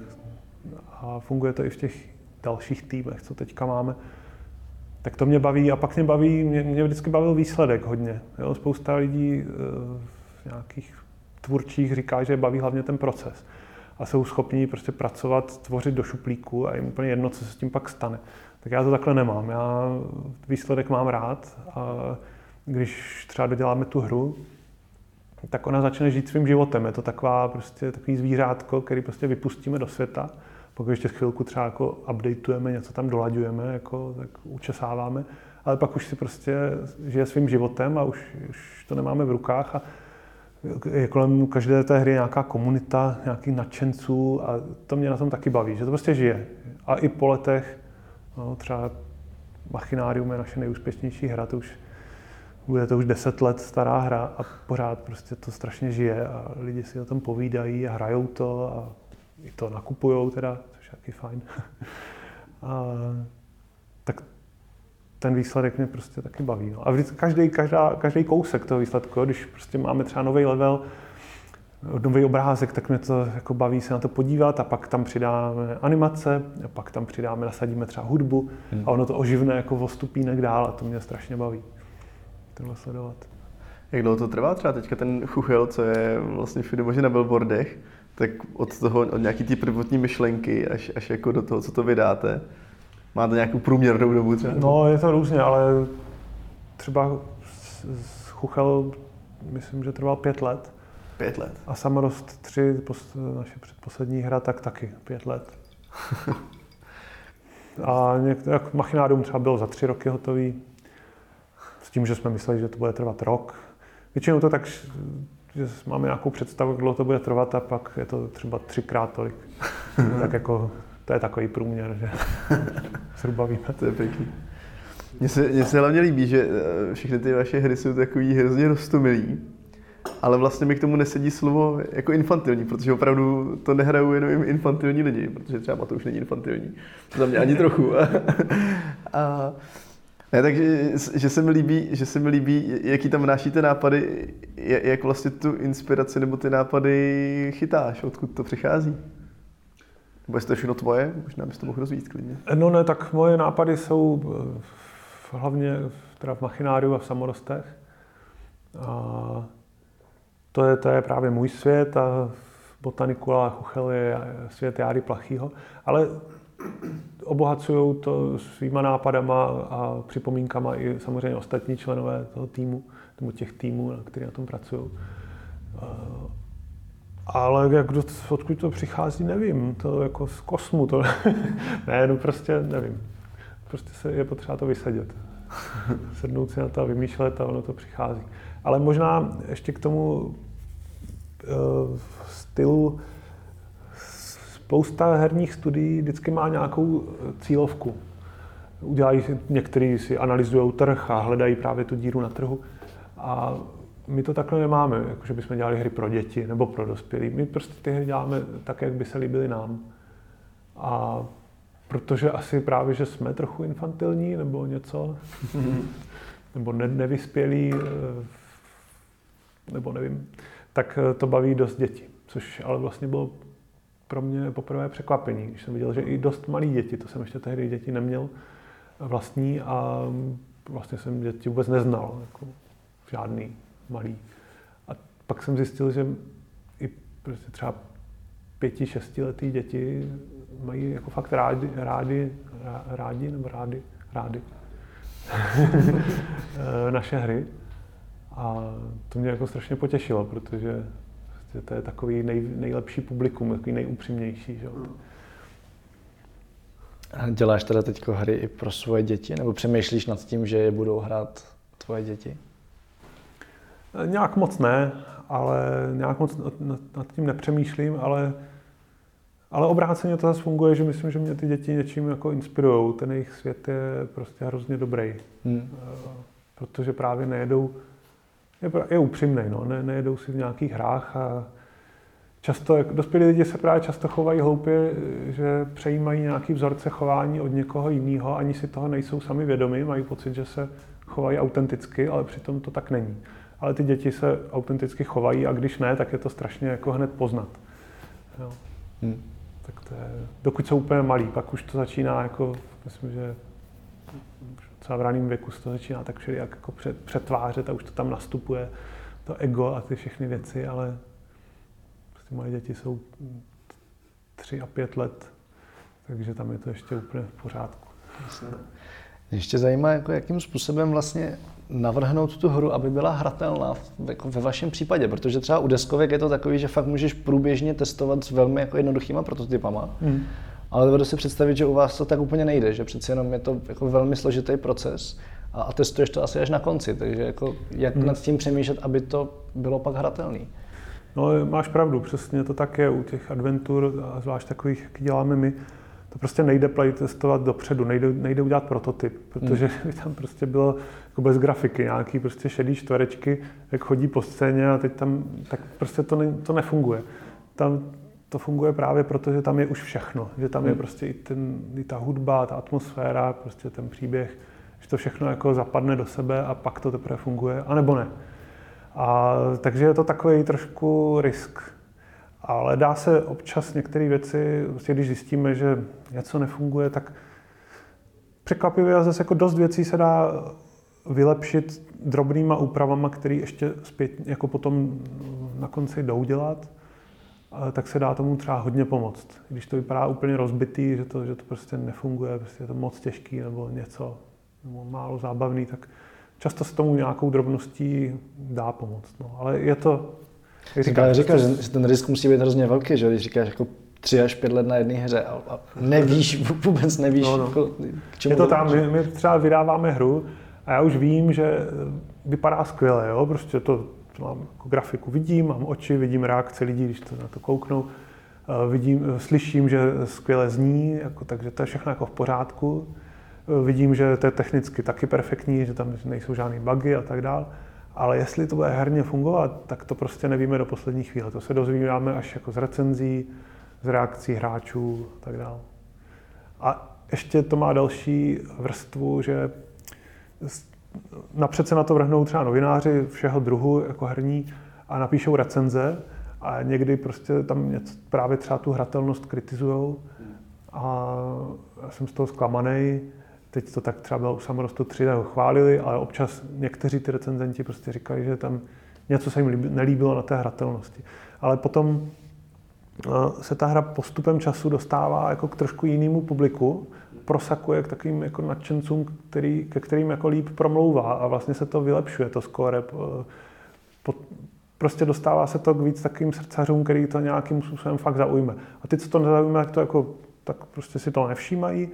a funguje to i v těch dalších týmech, co teďka máme tak to mě baví a pak mě baví, mě, mě vždycky bavil výsledek hodně. Jo? Spousta lidí e, v nějakých tvůrčích říká, že baví hlavně ten proces a jsou schopní prostě pracovat, tvořit do šuplíku a jim úplně jedno, co se s tím pak stane. Tak já to takhle nemám. Já výsledek mám rád a když třeba doděláme tu hru, tak ona začne žít svým životem. Je to taková, prostě, takový zvířátko, který prostě vypustíme do světa pokud ještě chvilku třeba jako updateujeme, něco tam dolaďujeme, jako, tak učesáváme, ale pak už si prostě žije svým životem a už, už to nemáme v rukách a je kolem každé té hry nějaká komunita, nějaký nadšenců a to mě na tom taky baví, že to prostě žije. A i po letech, no, třeba Machinárium je naše nejúspěšnější hra, to už bude to už deset let stará hra a pořád prostě to strašně žije a lidi si o tom povídají a hrajou to a i to nakupujou teda, což je taky fajn. a, tak ten výsledek mě prostě taky baví. No. A vždycky, každý, každá, každý kousek toho výsledku, když prostě máme třeba nový level, nový obrázek, tak mě to jako baví se na to podívat a pak tam přidáme animace, a pak tam přidáme, nasadíme třeba hudbu hmm. a ono to oživne jako o stupínek dál a to mě strašně baví. Tohle sledovat. Jak dlouho to trvá třeba teďka ten chuchel, co je vlastně všude možná na billboardech, tak od toho, od nějaký ty prvotní myšlenky až, až jako do toho, co to vydáte, máte nějakou průměrnou dobu třeba? No, je to různě, ale třeba z Chuchel, myslím, že trval pět let. Pět let. A Samorost 3, naše předposlední hra, tak taky pět let. A jak Machinárium třeba bylo za tři roky hotový, s tím, že jsme mysleli, že to bude trvat rok. Většinou to tak že máme nějakou představu, jak dlouho to bude trvat a pak je to třeba třikrát tolik. tak jako to je takový průměr, že zhruba víme. To je pěkný. Mně se, mně se hlavně líbí, že eh, všechny ty vaše hry jsou takový hrozně rostomilý, ale vlastně mi k tomu nesedí slovo jako infantilní, protože opravdu to nehrajou jenom infantilní lidi, protože třeba to už není infantilní. Za mě ani trochu. a, Ne, takže že se mi líbí, že se mi líbí, jaký tam vnášíte nápady, jak vlastně tu inspiraci nebo ty nápady chytáš, odkud to přichází. Nebo jestli to všechno tvoje, možná bys to mohl rozvíjet klidně. No ne, tak moje nápady jsou eh, hlavně teda v machináriu a v samorostech. A to je, to je právě můj svět a botanikula Chuchel je svět Járy Plachýho. Ale obohacují to svýma nápadama a připomínkama i samozřejmě ostatní členové toho týmu, nebo těch týmů, kteří na tom pracují. Ale jak, odkud to přichází, nevím. To jako z kosmu, to ne, no prostě nevím. Prostě se je potřeba to vysadit. Sednout si na to a vymýšlet a ono to přichází. Ale možná ještě k tomu uh, stylu spousta herních studií vždycky má nějakou cílovku. Udělají, někteří si analyzují trh a hledají právě tu díru na trhu. A my to takhle nemáme, jako že bychom dělali hry pro děti nebo pro dospělí. My prostě ty hry děláme tak, jak by se líbily nám. A protože asi právě, že jsme trochu infantilní nebo něco, nebo ne, nevyspělí, eh, nebo nevím, tak eh, to baví dost děti. Což ale vlastně bylo pro mě poprvé překvapení, když jsem viděl, že i dost malí děti, to jsem ještě tehdy děti neměl vlastní a vlastně jsem děti vůbec neznal, jako žádný malý. A pak jsem zjistil, že i prostě třeba pěti, šestiletý děti mají jako fakt rádi, rádi, rádi nebo rádi, rádi naše hry. A to mě jako strašně potěšilo, protože prostě to je takový nej, nejlepší publikum, takový nejupřímnější. Že? Děláš teda teď hry i pro svoje děti, nebo přemýšlíš nad tím, že je budou hrát tvoje děti? Nějak moc ne, ale nějak moc nad tím nepřemýšlím, ale, ale obráceně to zase funguje, že myslím, že mě ty děti něčím jako inspirují. Ten jejich svět je prostě hrozně dobrý. Hmm. Eh, protože právě nejedou, je, je upřímný, no, ne, nejedou si v nějakých hrách a často, jak dospělí lidi se právě často chovají hloupě, že přejímají nějaký vzorce chování od někoho jiného, ani si toho nejsou sami vědomi, mají pocit, že se chovají autenticky, ale přitom to tak není ale ty děti se autenticky chovají a když ne, tak je to strašně jako hned poznat. Jo. Hmm. Tak to je, dokud jsou úplně malí, pak už to začíná jako, myslím, že třeba v raném věku se to začíná tak všelijak jako přetvářet a už to tam nastupuje, to ego a ty všechny věci, ale prostě moje děti jsou tři a pět let, takže tam je to ještě úplně v pořádku. Ještě zajímá, jako jakým způsobem vlastně navrhnout tu hru, aby byla hratelná jako ve vašem případě, protože třeba u deskovek je to takový, že fakt můžeš průběžně testovat s velmi jako jednoduchýma prototypama, hmm. Ale dovedu si představit, že u vás to tak úplně nejde, že přeci jenom je to jako velmi složitý proces a, a testuješ to asi až na konci, takže jako jak hmm. nad tím přemýšlet, aby to bylo pak hratelný. No, máš pravdu, přesně to tak je u těch adventur, a zvlášť takových, jak děláme my, to prostě nejde playtestovat dopředu, nejde, nejde udělat prototyp, protože hmm. tam prostě bylo jako bez grafiky, nějaký prostě šedý čtverečky, jak chodí po scéně a teď tam, tak prostě to, ne, to nefunguje. Tam to funguje právě proto, že tam je už všechno, že tam je hmm. prostě i, ten, i ta hudba, ta atmosféra, prostě ten příběh, že to všechno jako zapadne do sebe a pak to teprve funguje, anebo ne. A, takže je to takový trošku risk. Ale dá se občas některé věci, prostě když zjistíme, že něco nefunguje, tak překvapivě a zase jako dost věcí se dá vylepšit drobnýma úpravama, které ještě zpět, jako potom na konci jdou dělat, tak se dá tomu třeba hodně pomoct. Když to vypadá úplně rozbitý, že to, že to prostě nefunguje, prostě je to moc těžký nebo něco, nebo málo zábavný, tak často se tomu nějakou drobností dá pomoct. No. Ale je to... Říkal, říkal, že ten risk musí být hrozně velký, že když říkáš jako tři až pět let na jedné hře a, nevíš, vůbec nevíš, no, no. Jako, k čemu Je to tam, my, my třeba vydáváme hru a já už vím, že vypadá skvěle, jo? prostě to mám jako grafiku, vidím, mám oči, vidím reakce lidí, když to na to kouknou, vidím, slyším, že skvěle zní, jako, takže to je všechno jako v pořádku. Vidím, že to je technicky taky perfektní, že tam nejsou žádné bugy a tak dále. Ale jestli to bude herně fungovat, tak to prostě nevíme do poslední chvíle. To se dozvídáme až jako z recenzí, z reakcí hráčů a tak dále. A ještě to má další vrstvu, že napřed se na to vrhnou třeba novináři všeho druhu, jako herní, a napíšou recenze a někdy prostě tam něco, právě třeba tu hratelnost kritizují a já jsem z toho zklamaný. Teď to tak třeba bylo u samorostu 3, ho chválili, ale občas někteří ty recenzenti prostě říkají, že tam něco se jim nelíbilo na té hratelnosti. Ale potom eh, se ta hra postupem času dostává jako k trošku jinému publiku, prosakuje k takovým jako nadšencům, který, ke kterým jako líp promlouvá a vlastně se to vylepšuje, to score. Eh, prostě dostává se to k víc takovým srdcařům, který to nějakým způsobem fakt zaujme. A ty, co to nezaujme, tak to jako, tak prostě si to nevšímají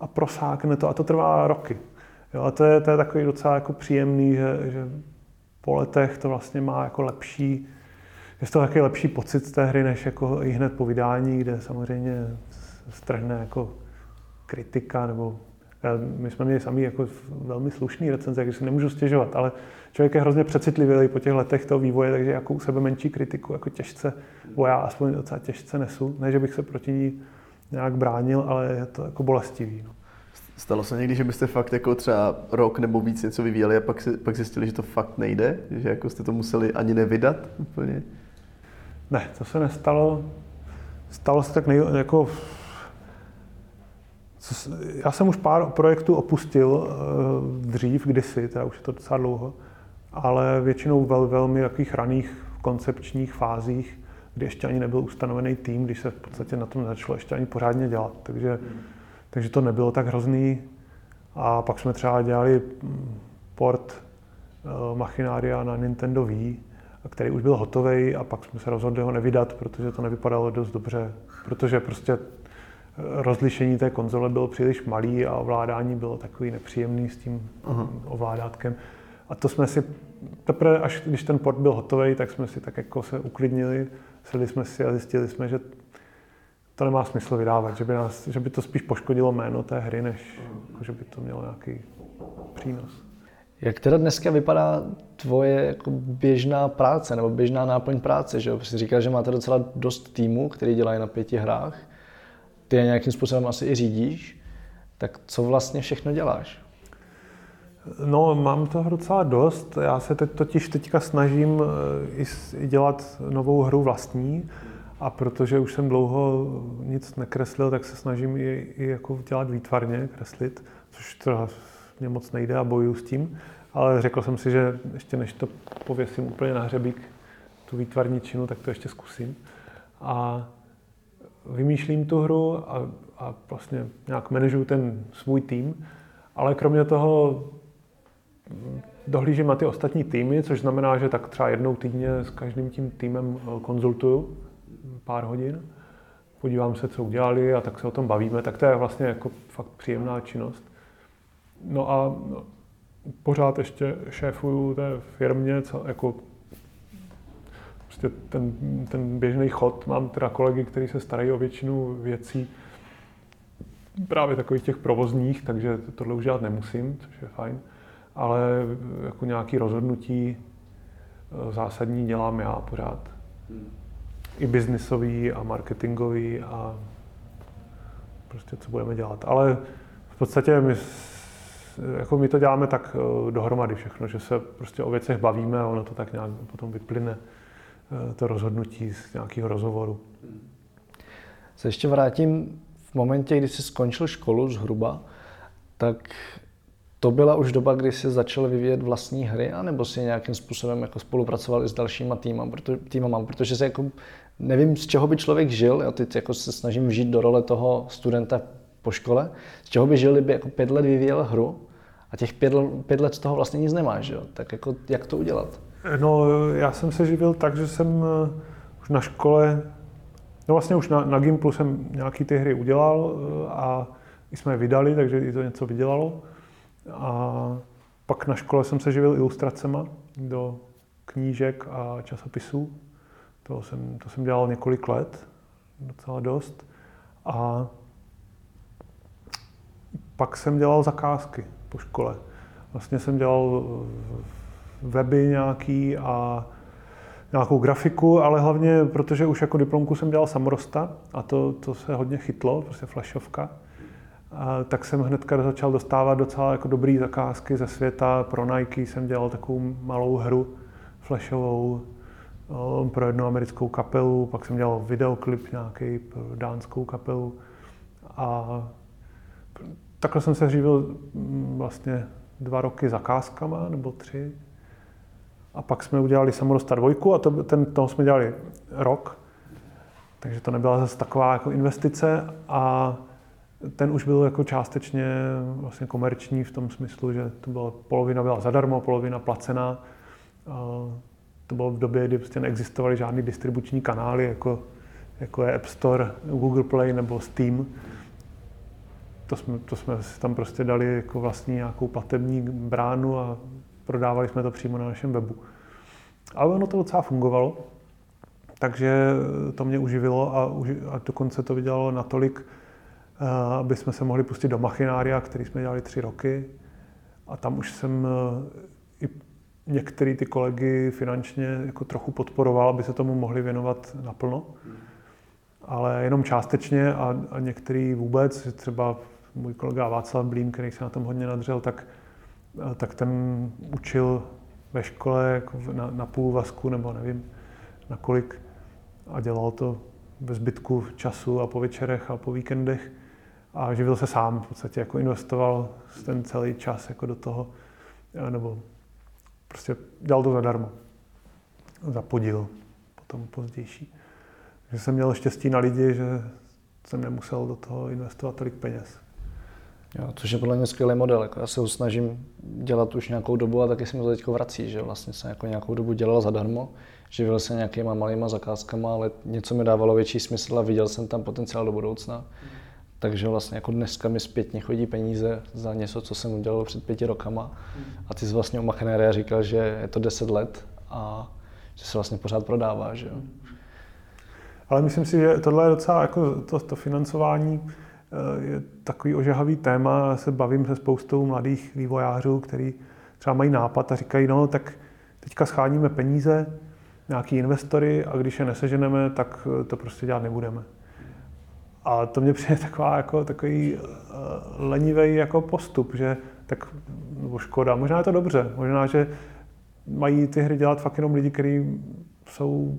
a prosákne to a to trvá roky. Jo, a to je, to je takový docela jako příjemný, že, že po letech to vlastně má jako lepší, je to taky lepší pocit z té hry, než jako i hned po vydání, kde samozřejmě strhne jako kritika nebo my jsme měli sami jako velmi slušný recenze, takže si nemůžu stěžovat, ale člověk je hrozně přecitlivý po těch letech toho vývoje, takže jako u sebe menší kritiku jako těžce, bo já aspoň docela těžce nesu. Ne, že bych se proti ní nějak bránil, ale je to jako bolestivý. No. Stalo se někdy, že byste fakt jako třeba rok nebo víc něco vyvíjeli a pak, si, pak zjistili, že to fakt nejde? Že jako jste to museli ani nevydat úplně? Ne, to se nestalo. Stalo se tak nej, jako já jsem už pár projektů opustil eh, dřív, kdysi, teda už je to docela dlouho, ale většinou vel, velmi takových raných koncepčních fázích, kdy ještě ani nebyl ustanovený tým, když se v podstatě na tom začalo ještě ani pořádně dělat. Takže, takže to nebylo tak hrozný. A pak jsme třeba dělali mm, port uh, Machinária na Nintendo Wii, který už byl hotový a pak jsme se rozhodli ho nevydat, protože to nevypadalo dost dobře, protože prostě rozlišení té konzole bylo příliš malý a ovládání bylo takový nepříjemný s tím uh-huh. ovládátkem. A to jsme si, teprve až když ten port byl hotový, tak jsme si tak jako se uklidnili, sedli jsme si a zjistili jsme, že to nemá smysl vydávat, že by, nás, že by to spíš poškodilo jméno té hry, než jako, že by to mělo nějaký přínos. Jak teda dneska vypadá tvoje jako běžná práce nebo běžná náplň práce? Že? Jsi říkal, že máte docela dost týmů, který dělají na pěti hrách ty je nějakým způsobem asi i řídíš, tak co vlastně všechno děláš? No, mám toho docela dost. Já se teď totiž teďka snažím eh, i dělat novou hru vlastní a protože už jsem dlouho nic nekreslil, tak se snažím i, i jako dělat výtvarně, kreslit, což to mě moc nejde a bojuju s tím. Ale řekl jsem si, že ještě než to pověsím úplně na hřebík, tu výtvarní činu, tak to ještě zkusím. A vymýšlím tu hru a, a vlastně nějak manažuju ten svůj tým, ale kromě toho dohlížím na ty ostatní týmy, což znamená, že tak třeba jednou týdně s každým tím týmem eh, konzultuju pár hodin, podívám se, co udělali a tak se o tom bavíme, tak to je vlastně jako fakt příjemná činnost. No a pořád ještě šéfuju té firmě, co, jako prostě ten, ten běžný chod. Mám teda kolegy, kteří se starají o většinu věcí, právě takových těch provozních, takže tohle už dělat nemusím, což je fajn. Ale jako nějaký rozhodnutí eh, zásadní dělám já pořád. I biznisový a marketingový a prostě co budeme dělat. Ale v podstatě my, jako my to děláme tak eh, dohromady všechno, že se prostě o věcech bavíme a ono to tak nějak potom vyplyne. Eh, to rozhodnutí z nějakého rozhovoru. Se ještě vrátím v momentě, kdy jsi skončil školu zhruba, tak to byla už doba, kdy jsi začal vyvíjet vlastní hry, anebo si nějakým způsobem jako spolupracoval i s dalšíma týmama, proto, týmama, protože se jako, nevím, z čeho by člověk žil, já teď jako se snažím vžít do role toho studenta po škole, z čeho by žil, kdyby jako pět let vyvíjel hru a těch pět, pět let z toho vlastně nic nemáš, jo? tak jako jak to udělat? No, já jsem se živil tak, že jsem eh, už na škole, no vlastně už na, na Gimplu jsem nějaký ty hry udělal eh, a jsme je vydali, takže i to něco vydělalo. A pak na škole jsem se živil ilustracema do knížek a časopisů. To jsem, to jsem dělal několik let, docela dost. A pak jsem dělal zakázky po škole. Vlastně jsem dělal weby nějaký a nějakou grafiku, ale hlavně, protože už jako diplomku jsem dělal samorosta a to, to se hodně chytlo, prostě flashovka. a tak jsem hnedka začal dostávat docela jako dobrý zakázky ze světa. Pro Nike jsem dělal takovou malou hru flashovou pro jednu americkou kapelu, pak jsem dělal videoklip nějaký pro dánskou kapelu a takhle jsem se živil mm, vlastně dva roky zakázkama, nebo tři. A pak jsme udělali Samorosta dvojku a to, ten, toho jsme dělali rok. Takže to nebyla zase taková jako investice a ten už byl jako částečně vlastně komerční v tom smyslu, že to byla, polovina byla zadarmo, polovina placená. To bylo v době, kdy prostě neexistovaly žádné distribuční kanály, jako, jako je App Store, Google Play nebo Steam. To jsme, to jsme si tam prostě dali jako vlastní nějakou platební bránu a prodávali jsme to přímo na našem webu. Ale ono to docela fungovalo, takže to mě uživilo a, a dokonce to vydělalo natolik, eh, aby jsme se mohli pustit do machinária, který jsme dělali tři roky. A tam už jsem eh, i některý ty kolegy finančně jako trochu podporoval, aby se tomu mohli věnovat naplno. Ale jenom částečně a, a některý vůbec, třeba můj kolega Václav Blím, který se na tom hodně nadřel, tak, tak ten učil ve škole jako na, na půl vasku, nebo nevím na kolik, a dělal to ve zbytku času a po večerech a po víkendech a živil se sám, v podstatě jako investoval ten celý čas jako do toho, eh, nebo prostě dělal to zadarmo, za podíl, potom pozdější. Takže jsem měl štěstí na lidi, že jsem nemusel do toho investovat tolik peněz. Jo, což je podle mě skvělý model. Jako já se ho snažím dělat už nějakou dobu a taky se mi to teď vrací, že vlastně jsem jako nějakou dobu dělal zadarmo, živil se nějakýma malýma zakázkama, ale něco mi dávalo větší smysl a viděl jsem tam potenciál do budoucna. Takže vlastně jako dneska mi zpětně chodí peníze za něco, co jsem udělal před pěti rokama. A ty jsi vlastně u Machineria říkal, že je to deset let a že se vlastně pořád prodává, že jo? Ale myslím si, že tohle je docela jako to, to financování je takový ožahavý téma. Já se bavím se spoustou mladých vývojářů, kteří třeba mají nápad a říkají, no tak teďka scháníme peníze, nějaký investory a když je neseženeme, tak eh, to prostě dělat nebudeme. A to mě přijde taková, jako, takový uh, lenivý jako postup, že tak, nebo škoda, možná je to dobře, možná, že mají ty hry dělat fakt jenom lidi, kteří jsou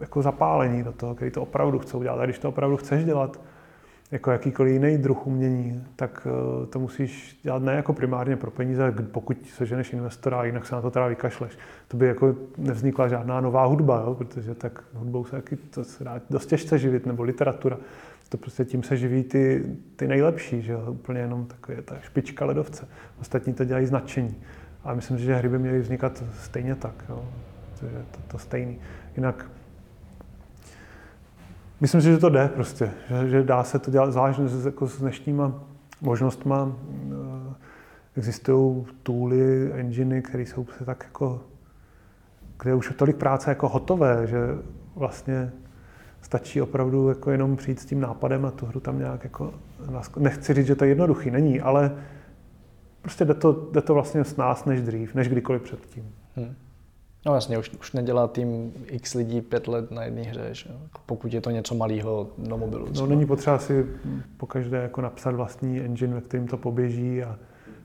jako zapálení do toho, kteří to opravdu chcou dělat. A když to opravdu chceš dělat, jako jakýkoliv jiný druh umění, tak eh, to musíš dělat ne jako primárně pro peníze, pokud seženeš investora jinak se na to teda vykašleš. To by jako nevznikla žádná nová hudba, jo? protože tak hudbou se taky to se dá dost těžce živit, nebo literatura. To prostě tím se živí ty, ty nejlepší, že jo? úplně jenom takové ta špička ledovce. Ostatní to dělají značení. A myslím, že hry by měly vznikat stejně tak. Jo? To je to, to stejný. Jinak Myslím si, že to jde prostě, že, že dá se to dělat, zvlášť jako s dnešníma možnostma. Eh, existují tooly, enginy, které jsou se tak jako, kde už je tolik práce jako hotové, že vlastně stačí opravdu jako jenom přijít s tím nápadem a tu hru tam nějak jako, nechci říct, že to je jednoduchý, není, ale prostě jde to, jde to vlastně s nás než dřív, než kdykoliv předtím. Hmm. No jasně, už, už nedělá tým x lidí pět let na jedné hře, že? Pokud je to něco malého do mobilu. Třeba. No není potřeba si po každé jako napsat vlastní engine, ve kterým to poběží a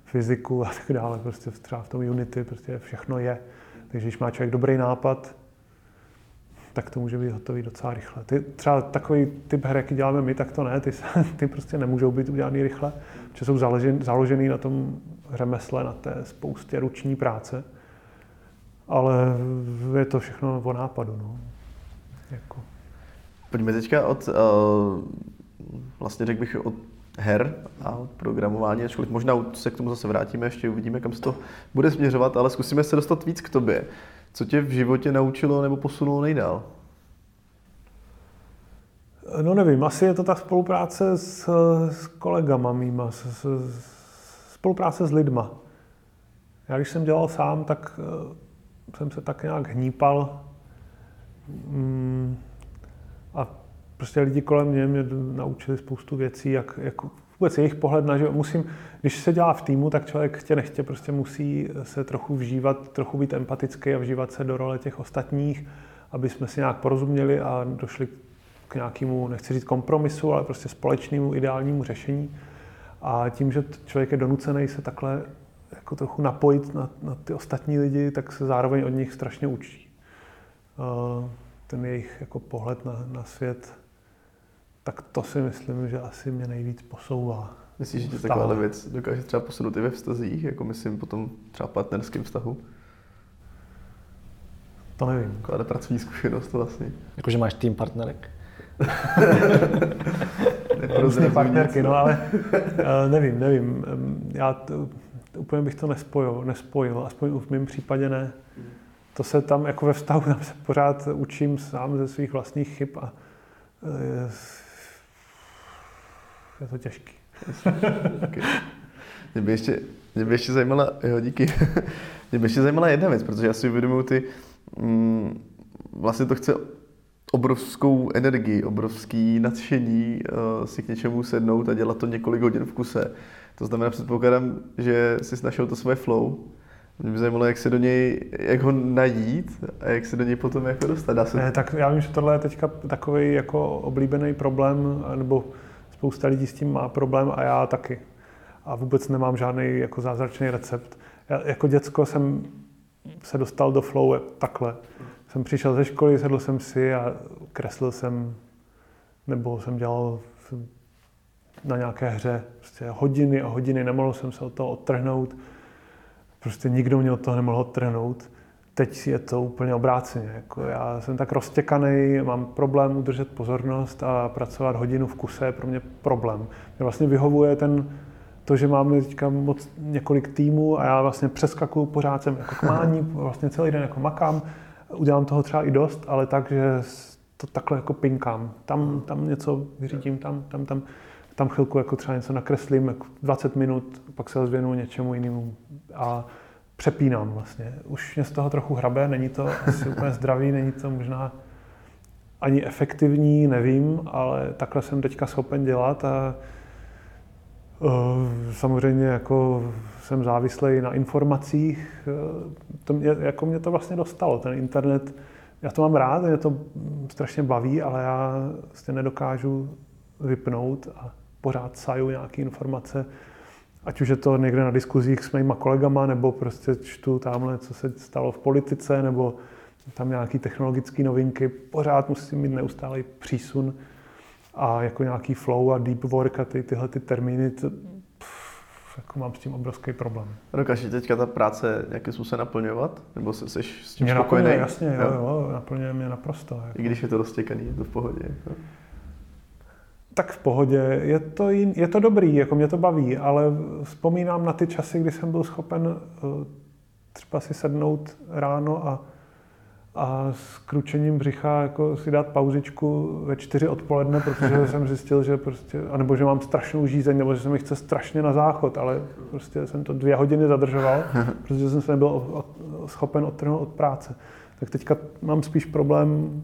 fyziku a tak dále. Prostě třeba v tom Unity prostě všechno je. Takže když má člověk dobrý nápad, tak to může být hotový docela rychle. Ty, třeba takový typ her, jaký děláme my, tak to ne, ty, ty prostě nemůžou být udělaný rychle, protože jsou založen, založený na tom řemesle, na té spoustě ruční práce ale je to všechno o nápadu. No. Jako. Pojďme teďka od, uh, vlastně řekl bych, od her a od programování, ačkoliv možná se k tomu zase vrátíme, ještě uvidíme, kam se to bude směřovat, ale zkusíme se dostat víc k tobě. Co tě v životě naučilo nebo posunulo nejdál? No nevím, asi je to ta spolupráce s, s kolegama mýma, s, s, spolupráce s lidma. Já když jsem dělal sám, tak jsem se tak nějak hnípal mm, a prostě lidi kolem mě mě naučili spoustu věcí, jak, jak vůbec jejich pohled na život. Musím, když se dělá v týmu, tak člověk chtě nechtě prostě musí se trochu vžívat, trochu být empatický a vžívat se do role těch ostatních, aby jsme si nějak porozuměli a došli k nějakému, nechci říct kompromisu, ale prostě společnému ideálnímu řešení. A tím, že člověk je donucený se takhle jako trochu napojit na, na ty ostatní lidi, tak se zároveň od nich strašně učí. Uh, ten jejich jako pohled na, na svět, tak to si myslím, že asi mě nejvíc posouvá. Myslíš, že tě taková věc dokáže třeba posunout i ve vztazích, jako myslím potom třeba partnerským vztahu? To nevím. Taková pracovní zkušenost vlastně. Jakože máš tým partnerek? Různé partnerky, no ale eh, nevím, nevím. Já to, úplně bych to nespojil, nespojil, aspoň v mém případě ne. To se tam jako ve vztahu tam se pořád učím sám ze svých vlastních chyb a je, eh, je to těžký. okay. Mě by ještě, mě by ještě zajímala, jo, díky. mě by ještě zajímala jedna věc, protože já si uvědomuji ty, mm, vlastně to chce obrovskou energii, obrovský nadšení uh, si k něčemu sednout a dělat to několik hodin v kuse. To znamená, předpokládám, že jsi našel to svoje flow. Mě by zajímalo, jak se do něj, jak ho najít a jak se do něj potom jako dostat. Dá se... Ne, tak já vím, že tohle je teďka takový jako oblíbený problém, nebo spousta lidí s tím má problém a já taky. A vůbec nemám žádný jako zázračný recept. Já, jako děcko jsem se dostal do flow takhle. Jsem přišel ze školy, sedl jsem si a kreslil jsem, nebo jsem dělal na nějaké hře prostě hodiny a hodiny, nemohl jsem se od toho odtrhnout. Prostě nikdo mě od toho nemohl odtrhnout. Teď je to úplně obráceně. Jako já jsem tak roztěkaný, mám problém udržet pozornost a pracovat hodinu v kuse je pro mě problém. Mě vlastně vyhovuje ten, to, že máme teďka moc, několik týmů a já vlastně přeskakuju pořád jsem jako kmání, vlastně celý den jako makám, udělám toho třeba i dost, ale tak, že to takhle jako pinkám. Tam, tam něco vyřídím, tam, tam, tam, tam chvilku jako třeba něco nakreslím, jako 20 minut, pak se zvěnu něčemu jinému a přepínám vlastně. Už mě z toho trochu hrabe, není to asi úplně zdravý, není to možná ani efektivní, nevím, ale takhle jsem teďka schopen dělat a Eh, samozřejmě jako jsem závislý na informacích. Eh, to mě, jako mě to vlastně dostalo, ten internet. Já to mám rád, mě to strašně baví, ale já vlastně nedokážu vypnout a pořád saju nějaké informace. Ať už je to někde na diskuzích s mýma kolegama, nebo prostě čtu tamhle, co se stalo v politice, nebo tam nějaké technologické novinky. Pořád musím mít neustálý přísun a jako nějaký flow a deep work a ty, tyhle ty termíny, to, pff, jako mám s tím obrovský problém. Dokáže teďka ta práce nějakým způsobem naplňovat? Nebo jsi, jsi s tím mě spokojený? Naplňuje, jasně, jo, jo, jo naplňuje mě naprosto. Jako. I když je to roztěkaný, je to v pohodě. Jako. Tak v pohodě, je to, jin, je to dobrý, jako mě to baví, ale vzpomínám na ty časy, kdy jsem byl schopen eh, třeba si sednout ráno a a s kručením břicha jako si dát pauzičku ve čtyři odpoledne, protože jsem zjistil, že prostě, anebo že mám strašnou žízeň, nebo že se mi chce strašně na záchod, ale prostě jsem to dvě hodiny zadržoval, protože jsem se nebyl schopen odtrhnout od práce. Tak teďka mám spíš problém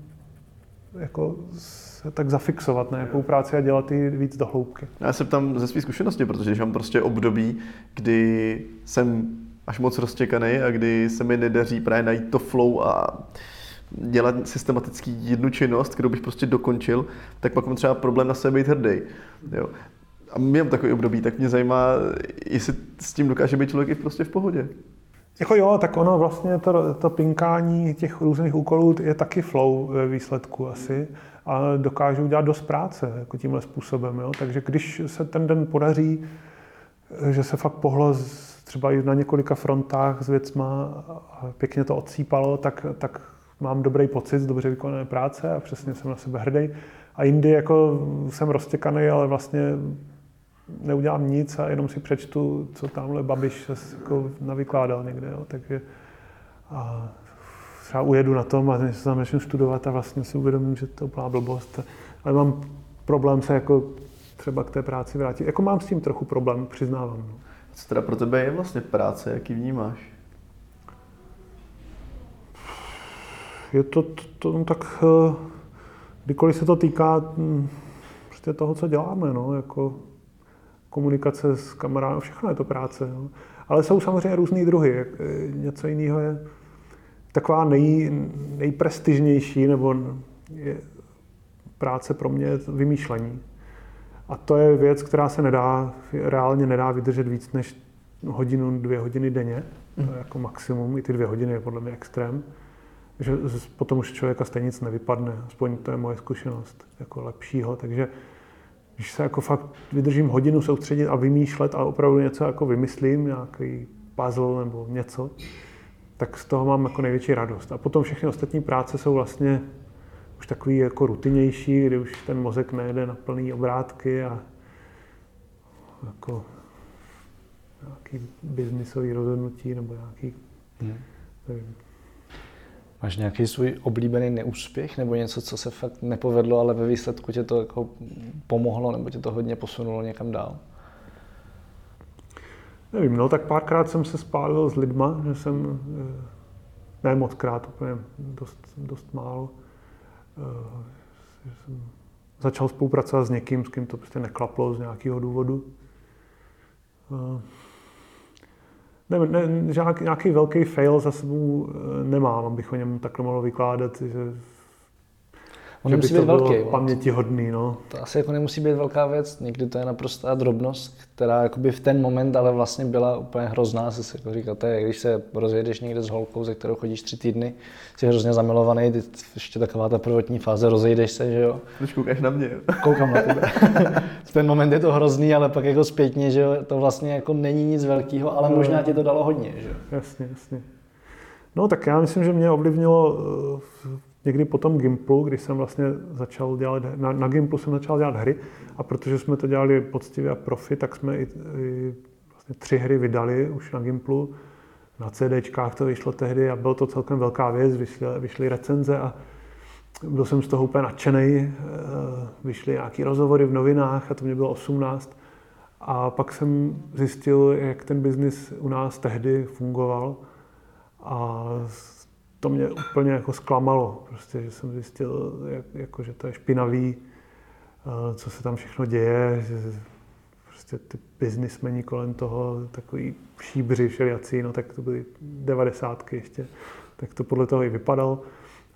jako se tak zafixovat na nějakou práci a dělat ji víc do hloubky. Já se ptám ze své zkušenosti, protože když mám prostě období, kdy jsem až moc roztěkaný a kdy se mi nedaří právě najít to flow a dělat systematický jednu činnost, kterou bych prostě dokončil, tak pak mám třeba problém na sebe být hrdý. Jo. A mám takový období, tak mě zajímá, jestli s tím dokáže být člověk i prostě v pohodě. Jako jo, tak ono vlastně to, to pinkání těch různých úkolů je taky flow ve výsledku asi a dokážu dělat dost práce jako tímhle způsobem. Jo. Takže když se ten den podaří, že se fakt pohlo třeba i na několika frontách s věcma a pěkně to odsýpalo, tak, tak mám dobrý pocit z dobře vykonané práce a přesně jsem na sebe hrdý. A jindy jako jsem roztěkaný, ale vlastně neudělám nic a jenom si přečtu, co tamhle Babiš se jako navykládal někde. Jo. Takže a třeba ujedu na tom a se tam začnu studovat a vlastně si uvědomím, že to úplná blbost. Ale mám problém se jako třeba k té práci vrátit. Jako mám s tím trochu problém, přiznávám. No. Co teda pro tebe je vlastně práce, jaký vnímáš? Je to, to, to no tak, eh, kdykoliv se to týká hm, prostě toho, co děláme, no, jako komunikace s kamarádem, všechno je to práce. No. Ale jsou samozřejmě různý druhy. Eh, něco jiného je taková nej, nejprestižnější, nebo je práce pro mě vymýšlení. A to je věc, která se nedá, reálně nedá vydržet víc než hodinu, dvě hodiny denně. To je jako maximum, i ty dvě hodiny je podle mě extrém. Že potom už člověka stejně nic nevypadne, aspoň to je moje zkušenost, jako lepšího. Takže když se jako fakt vydržím hodinu soustředit a vymýšlet a opravdu něco jako vymyslím, nějaký puzzle nebo něco, tak z toho mám jako největší radost. A potom všechny ostatní práce jsou vlastně už takový jako rutinější, kdy už ten mozek nejde na plný obrátky a jako nějaký biznisový rozhodnutí nebo nějaký, hmm. nevím. Máš nějaký svůj oblíbený neúspěch nebo něco, co se fakt nepovedlo, ale ve výsledku tě to jako pomohlo nebo tě to hodně posunulo někam dál? Nevím, no tak párkrát jsem se spálil s lidma, že jsem, eh, ne moc krát, úplně dost, dost málo, eh, že jsem začal spolupracovat s někým, s kým to prostě neklaplo z nějakého důvodu. Eh, ne, ne, žádný, nějaký velký fail za sebou nemám, abych o něm takhle mohl vykládat, že On nemusí být velký. Pamětihodný, no. To asi jako nemusí být velká věc, někdy to je naprostá drobnost, která jakoby v ten moment ale vlastně byla úplně hrozná, se si jako říkáte, když se rozjedeš někde s holkou, ze kterou chodíš tři týdny, jsi hrozně zamilovaný, ty ještě taková ta prvotní fáze, rozejdeš se, že jo. Když koukáš na mě. Koukám na tebe. v ten moment je to hrozný, ale pak jako zpětně, že jo, to vlastně jako není nic velkého, ale možná ti to dalo hodně, že jo. Jasně, jasně. No tak já myslím, že mě ovlivnilo eh, někdy po tom Gimplu, když jsem vlastně začal dělat, na, na Gimplu jsem začal dělat hry a protože jsme to dělali poctivě a profi, tak jsme i, i vlastně tři hry vydali už na Gimplu. Na CDčkách to vyšlo tehdy a bylo to celkem velká věc, vyšly, vyšly recenze a byl jsem z toho úplně nadšený. Eh, vyšly nějaký rozhovory v novinách a to mě bylo 18. A pak jsem zjistil, jak ten biznis u nás tehdy fungoval. A to mě úplně jako zklamalo, prostě, že jsem zjistil, jak, jako, že to je špinavý, eh, co se tam všechno děje, že prostě ty biznismeni kolem toho, takový šíbři všelijací, no tak to byly devadesátky ještě, tak to podle toho i vypadalo.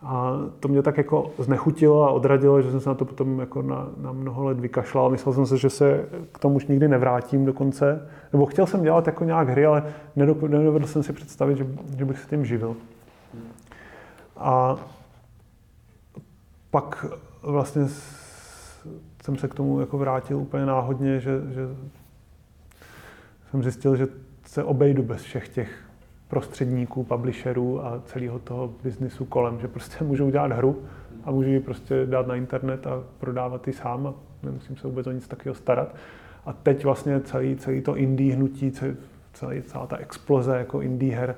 A to mě tak jako znechutilo a odradilo, že jsem se na to potom jako na, na mnoho let vykašlal. Myslel jsem si, že se k tomu už nikdy nevrátím dokonce. Nebo chtěl jsem dělat jako nějak hry, ale nedovedl jsem si představit, že, že bych se tím živil. A pak vlastně jsem se k tomu jako vrátil úplně náhodně, že, že jsem zjistil, že se obejdu bez všech těch prostředníků, publisherů a celého toho biznisu kolem, že prostě můžu udělat hru a můžu ji prostě dát na internet a prodávat ji sám a nemusím se vůbec o nic takového starat. A teď vlastně celý, celý to indie hnutí, celý, celá ta exploze jako indie her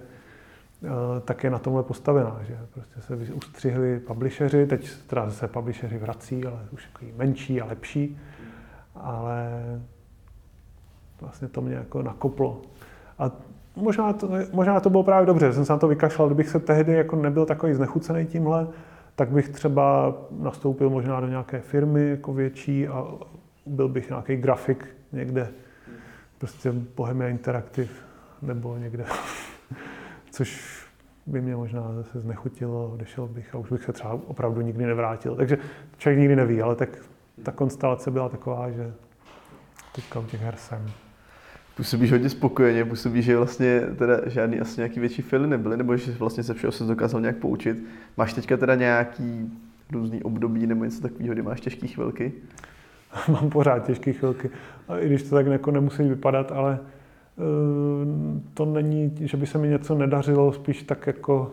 tak je na tomhle postavená, že? Prostě se ustřihli publisheri, teď teda se publisheri vrací, ale už menší a lepší, ale vlastně to mě jako nakoplo. A možná to, možná to bylo právě dobře, jsem se na to vykašlal, kdybych se tehdy jako nebyl takový znechucený tímhle, tak bych třeba nastoupil možná do nějaké firmy jako větší a byl bych nějaký grafik někde, prostě Bohemia Interactive nebo někde což by mě možná zase znechutilo, odešel bych a už bych se třeba opravdu nikdy nevrátil. Takže člověk nikdy neví, ale tak ta konstelace byla taková, že teďka u těch her jsem. Působíš hodně spokojeně, působíš, že vlastně teda žádný asi nějaký větší fily nebyly, nebo že vlastně se všeho se dokázal nějak poučit. Máš teďka teda nějaký různý období nebo něco takového, kdy máš těžké chvilky? Mám pořád těžké chvilky. I když to tak jako nemusí vypadat, ale to není, že by se mi něco nedařilo, spíš tak jako,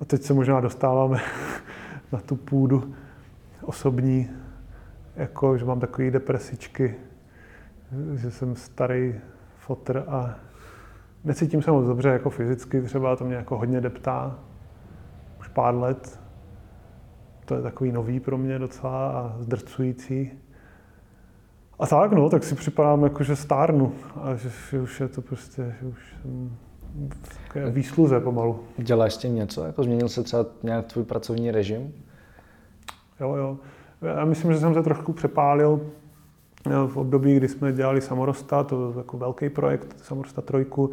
a teď se možná dostáváme na tu půdu osobní, jako, že mám takové depresičky, že jsem starý fotr a necítím se moc dobře jako fyzicky, třeba to mě jako hodně deptá, už pár let. To je takový nový pro mě docela a zdrcující. A tak, no, tak si připadám jako, že stárnu a že, že už je to prostě, že už jsem v výsluze pomalu. Děláš s tím něco? Jako změnil se třeba nějak tvůj pracovní režim? Jo, jo. Já myslím, že jsem se trošku přepálil v období, kdy jsme dělali Samorosta, to byl jako velký projekt, Samorosta trojku.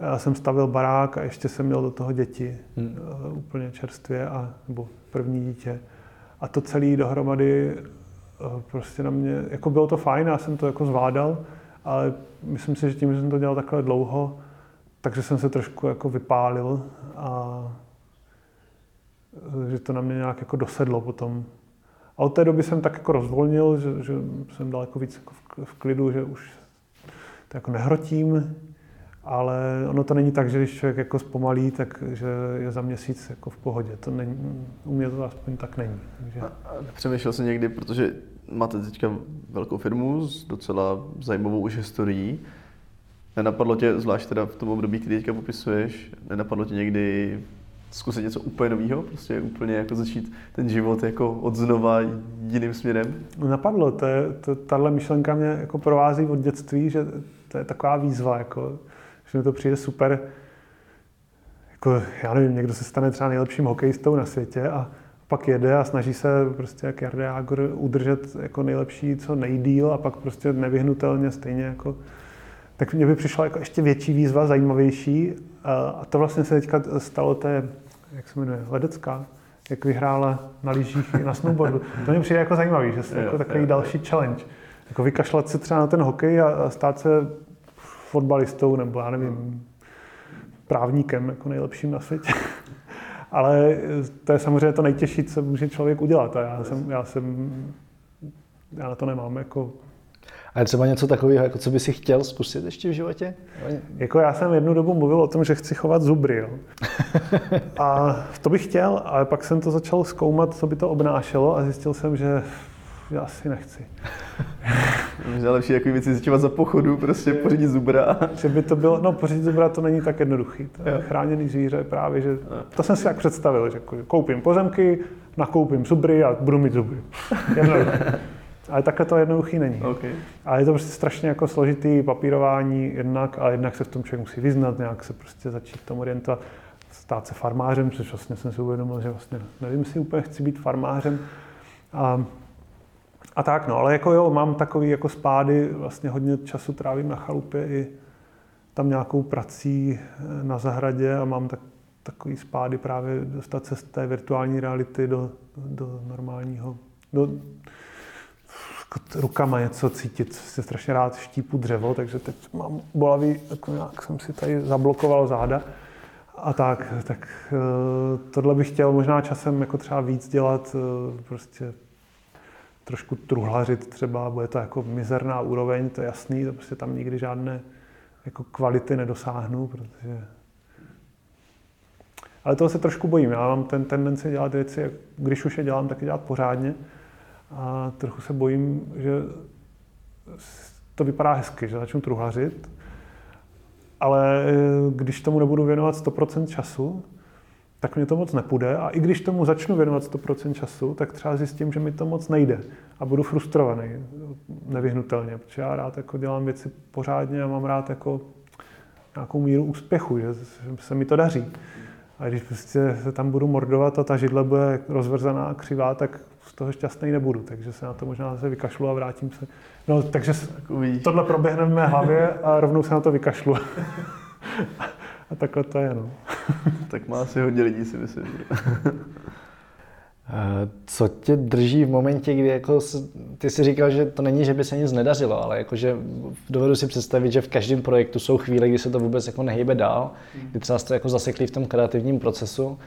Já jsem stavil barák a ještě jsem měl do toho děti, hmm. Eh, úplně čerstvě, a, nebo první dítě. A to celé dohromady prostě na mě, jako bylo to fajn, já jsem to jako zvládal, ale myslím si, že tím, že jsem to dělal takhle dlouho, takže jsem se trošku jako vypálil a že to na mě nějak jako dosedlo potom. A od té doby jsem tak jako rozvolnil, že, že jsem daleko víc jako v, v klidu, že už to jako nehrotím, ale ono to není tak, že když člověk jako zpomalí, tak že je za měsíc jako v pohodě. To není, u mě to aspoň tak není. Takže... A, přemýšlel jsi někdy, protože máte teďka velkou firmu s docela zajímavou už historií. Nenapadlo tě, zvlášť teda v tom období, který teďka popisuješ, nenapadlo tě někdy zkusit něco úplně nového, prostě úplně jako začít ten život jako od znova jiným směrem? Napadlo, to je, to, tahle myšlenka mě jako provází od dětství, že to je taková výzva, jako, že mi to přijde super. Jako, já nevím, někdo se stane třeba nejlepším hokejistou na světě a pak jede a snaží se prostě jak Jarda Jágor udržet jako nejlepší co nejdíl a pak prostě nevyhnutelně stejně jako tak mně by přišla jako ještě větší výzva, zajímavější. A to vlastně se teďka stalo té, jak se jmenuje, Ledecká, jak vyhrála na lyžích i na snowboardu. To mě přijde jako zajímavý, že je jako takový další challenge. Jako vykašlat se třeba na ten hokej a stát se fotbalistou nebo já nevím, právníkem jako nejlepším na světě. Ale to je samozřejmě to nejtěžší, co může člověk udělat. A já jsem, já jsem já na to nemám jako a je třeba něco takového, jako co by si chtěl zkusit ještě v životě? Jako já jsem jednu dobu mluvil o tom, že chci chovat zubry. Jo. A to bych chtěl, ale pak jsem to začal zkoumat, co by to obnášelo a zjistil jsem, že já asi nechci. Možná lepší takový věci zjišťovat za pochodu, prostě pořídit zubra. Že by to bylo, no pořídit zubra to není tak jednoduchý. To je chráněný zvíře právě, že to jsem si tak představil, že koupím pozemky, nakoupím zubry a budu mít zubry. Ale takhle to jednoduchý není. Okay. Ale je to prostě strašně jako složitý papírování jednak a jednak se v tom člověk musí vyznat, nějak se prostě začít tomu orientovat, stát se farmářem, což vlastně jsem si uvědomil, že vlastně nevím, jestli úplně chci být farmářem. A, a tak no, ale jako jo, mám takový jako spády, vlastně hodně času trávím na chalupě i tam nějakou prací na zahradě a mám tak, takový spády právě dostat se z té virtuální reality do, do normálního, do, rukama něco cítit. Jsem strašně rád štípu dřevo, takže teď mám bolavý, jako nějak jsem si tady zablokoval záda. A tak, tak eh, tohle bych chtěl možná časem jako třeba víc dělat, eh, prostě trošku truhlařit třeba, bude to jako mizerná úroveň, to je jasný, to prostě tam nikdy žádné jako kvality nedosáhnu, protože ale toho se trošku bojím. Já mám ten tendenci dělat věci, když už je dělám, tak je dělat pořádně a trochu se bojím, že to vypadá hezky, že začnu truhlařit, ale když tomu nebudu věnovat 100% času, tak mě to moc nepůjde. A i když tomu začnu věnovat 100% času, tak třeba zjistím, že mi to moc nejde. A budu frustrovaný, nevyhnutelně, protože já rád jako dělám věci pořádně a mám rád jako nějakou míru úspěchu, že se mi to daří. A když prostě se tam budu mordovat a ta židle bude rozvrzaná a křivá, tak z toho šťastný nebudu, takže se na to možná zase vykašlu a vrátím se. No, takže tohle proběhne v mé hlavě a rovnou se na to vykašlu. a takhle to je, no. tak má asi hodně lidí, si myslím. Eh, co tě drží v momentě, kdy jako ty si říkal, že to není, že by se nic nedařilo, ale jakože dovedu si představit, že v každém projektu jsou chvíle, kdy se to vůbec jako nehýbe dál, kdy třeba jste jako zasekli v tom kreativním procesu,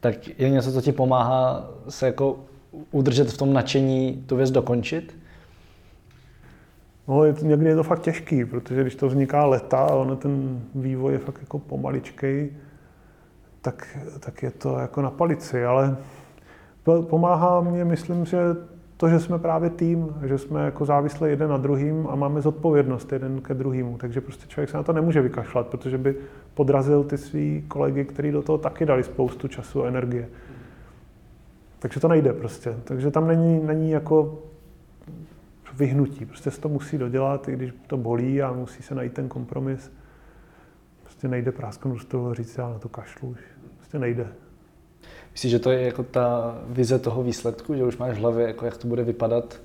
tak je něco, co ti pomáhá se jako udržet v tom nadšení tu věc dokončit? No, je to, někdy je to fakt těžký, protože když to vzniká leta a ono ten vývoj je fakt jako pomaličkej, tak, tak je to jako na palici, ale pomáhá mě, myslím, že to, že jsme právě tým, že jsme jako závislí jeden na druhým a máme zodpovědnost jeden ke druhému. Takže prostě člověk se na to nemůže vykašlat, protože by podrazil ty svý kolegy, kteří do toho taky dali spoustu času a energie. Takže to nejde prostě. Takže tam není, není jako vyhnutí. Prostě se to musí dodělat, i když to bolí a musí se najít ten kompromis. Prostě nejde prásknout z toho říct, já na to kašlu už. Prostě nejde. Myslíš, že to je jako ta vize toho výsledku, že už máš v hlavě, jako jak to bude vypadat,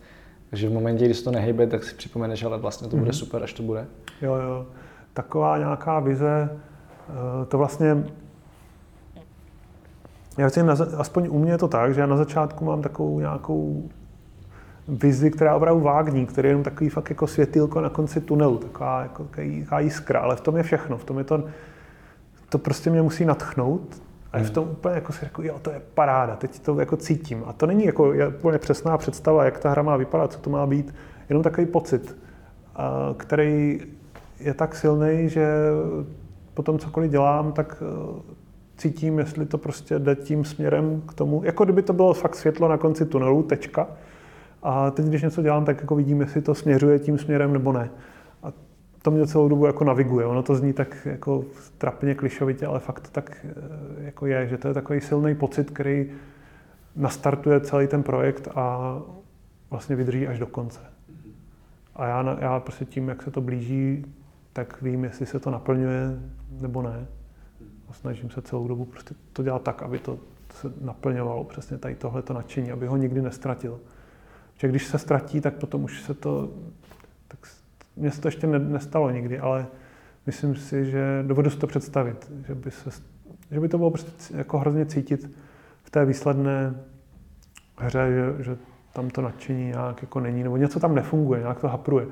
takže v momentě, kdy se to nehejbe, tak si připomeneš, ale vlastně to bude mm-hmm. super, až to bude. Jo, jo. Taková nějaká vize, eh, to vlastně já vím, aspoň u mě je to tak, že já na začátku mám takovou nějakou vizi, která je opravdu vágní, který je jenom takový fakt jako světýlko na konci tunelu, taková, jako, taková jiskra, ale v tom je všechno, v tom je to, to prostě mě musí natchnout a je v tom úplně jako si řekl, jo, to je paráda, teď to jako cítím. A to není jako úplně přesná představa, jak ta hra má vypadat, co to má být, jenom takový pocit, který je tak silný, že potom cokoliv dělám, tak e, cítím, jestli to prostě jde tím směrem k tomu, jako kdyby to bylo fakt světlo na konci tunelu, tečka. A teď, když něco dělám, tak jako vidím, jestli to směřuje tím směrem nebo ne. To mě celou dobu jako naviguje. Ono to zní tak jako trapně, klišovitě, ale fakt to tak e, jako je, že to je takový silný pocit, který nastartuje celý ten projekt a vlastně vydrží až do konce. A já, já prostě tím, jak se to blíží, tak vím, jestli se to naplňuje nebo ne. A snažím se celou dobu prostě to dělat tak, aby to se naplňovalo přesně tady tohleto nadšení, aby ho nikdy nestratil. Protože když se ztratí, tak potom už se to, tak mně se to ještě nestalo nikdy, ale myslím si, že dovedu si to představit, že by, se, že by to bylo prostě jako hrozně cítit v té výsledné hře, že, že tam to nadšení nějak jako není, nebo něco tam nefunguje, nějak to hapruje.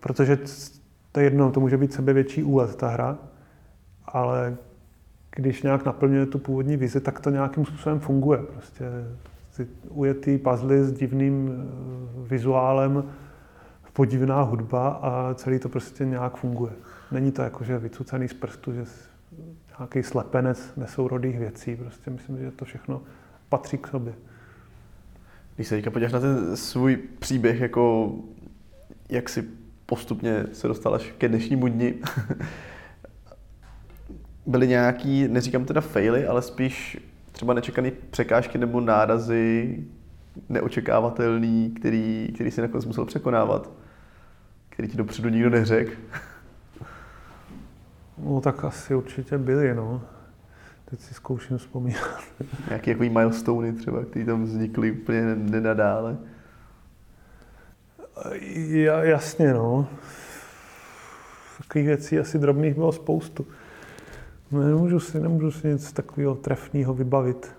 Protože to je jedno, to může být sebevětší úlet, ta hra, ale když nějak naplňuje tu původní vizi, tak to nějakým způsobem funguje. Prostě ty ujetý puzzle s divným eh, vizuálem, podivná hudba a celý to prostě nějak funguje. Není to jako, že vycucený z prstu, že nějaký slepenec nesourodých věcí. Prostě myslím, že to všechno patří k sobě. Když se teďka podíváš na ten svůj příběh, jako jak si postupně se dostal až ke dnešnímu dni, byly nějaký, neříkám teda faily, ale spíš třeba nečekané překážky nebo nárazy neočekávatelný, který, který si nakonec musel překonávat, který ti dopředu nikdo neřekl? No tak asi určitě byly, no. Teď si zkouším vzpomínat. Nějaký jako milestony třeba, které tam vznikly úplně nenadále? Ja, jasně, no. Takových věcí asi drobných bylo spoustu. No, nemůžu si, nemůžu si nic takového trefného vybavit,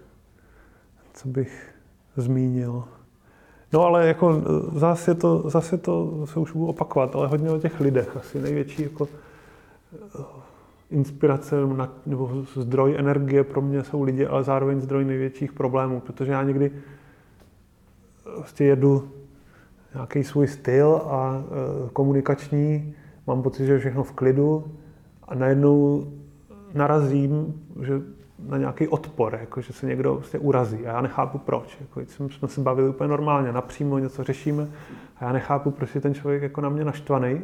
co bych zmínil. No ale jako zase to, zase to se už budu opakovat, ale hodně o těch lidech. Asi největší jako inspirace nebo zdroj energie pro mě jsou lidi, ale zároveň zdroj největších problémů, protože já někdy prostě jedu nějaký svůj styl a e, komunikační, mám pocit, že je všechno v klidu a najednou narazím že na nějaký odpor, jako že se někdo prostě urazí a já nechápu proč. Jako, jsme se bavili úplně normálně, napřímo něco řešíme a já nechápu, proč je ten člověk jako na mě naštvaný,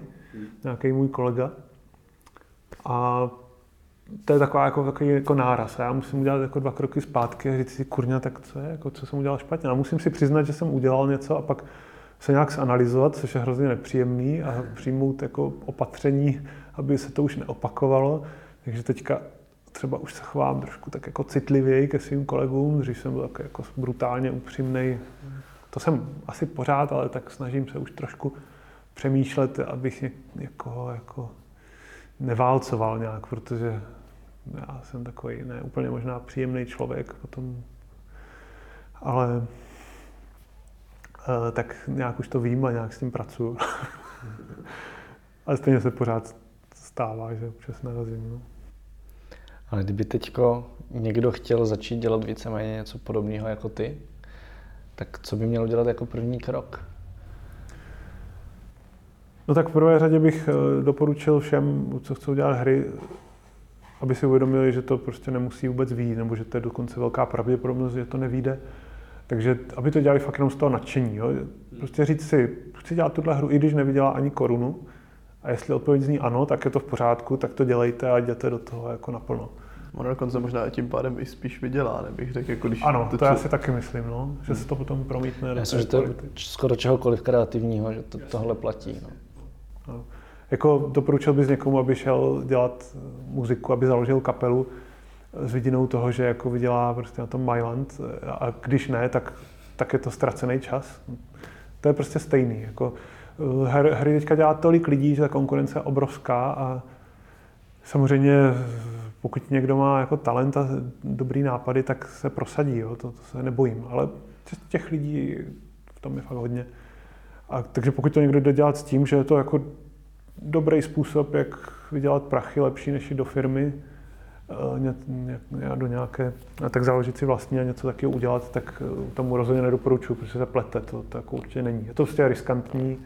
nějaký můj kolega. A to je taková jako, takový jako náraz. A já musím udělat jako dva kroky zpátky a říct si, kurňa, tak co je, jako, co jsem udělal špatně. A musím si přiznat, že jsem udělal něco a pak se nějak zanalizovat, což je hrozně nepříjemný a přijmout jako opatření, aby se to už neopakovalo. Takže teďka třeba už se chovám trošku tak jako citlivěji ke svým kolegům, dřív jsem byl jako, jako brutálně upřímný. To jsem asi pořád, ale tak snažím se už trošku přemýšlet, abych někoho jako neválcoval nějak, protože já jsem takový ne úplně možná příjemný člověk potom, ale uh, tak nějak už to vím a nějak s tím pracuju. ale stejně se pořád stává, že občas narazím. No. Ale kdyby teďko někdo chtěl začít dělat víceméně něco podobného jako ty, tak co by měl dělat jako první krok? No tak v prvé řadě bych eh, doporučil všem, co chcou dělat hry, aby si uvědomili, že to prostě nemusí vůbec výjít, nebo že to je dokonce velká pravděpodobnost, že to nevíde. Takže aby to dělali fakt jenom z toho nadšení. Jo? Prostě říct si, chci dělat tuhle hru, i když nevydělá ani korunu, a jestli odpověď zní ano, tak je to v pořádku, tak to dělejte a jděte do toho jako naplno. Ono dokonce možná tím pádem i spíš vydělá, nebych řekl. Jako když ano, to, to já si taky myslím, no, že se to potom promítne já do že to skoro čehokoliv kreativního, že to, tohle platí. No. No. Jako doporučil bys někomu, aby šel dělat muziku, aby založil kapelu s vidinou toho, že jako vydělá prostě na tom Myland a když ne, tak, tak je to ztracený čas. To je prostě stejný. Jako, her, hry teďka dělá tolik lidí, že ta konkurence je obrovská a samozřejmě pokud někdo má jako talent a dobrý nápady, tak se prosadí, jo, to, to se nebojím. Ale těch lidí v tom je fakt hodně. A, takže pokud to někdo jde dělat s tím, že je to jako dobrý způsob, jak vydělat prachy lepší než jít do firmy, eh, ně, ně, do nějaké, a tak založit si vlastní a něco taky udělat, tak eh, tomu rozhodně nedoporučuji, protože se plete, to, to jako určitě není. Je to prostě riskantní,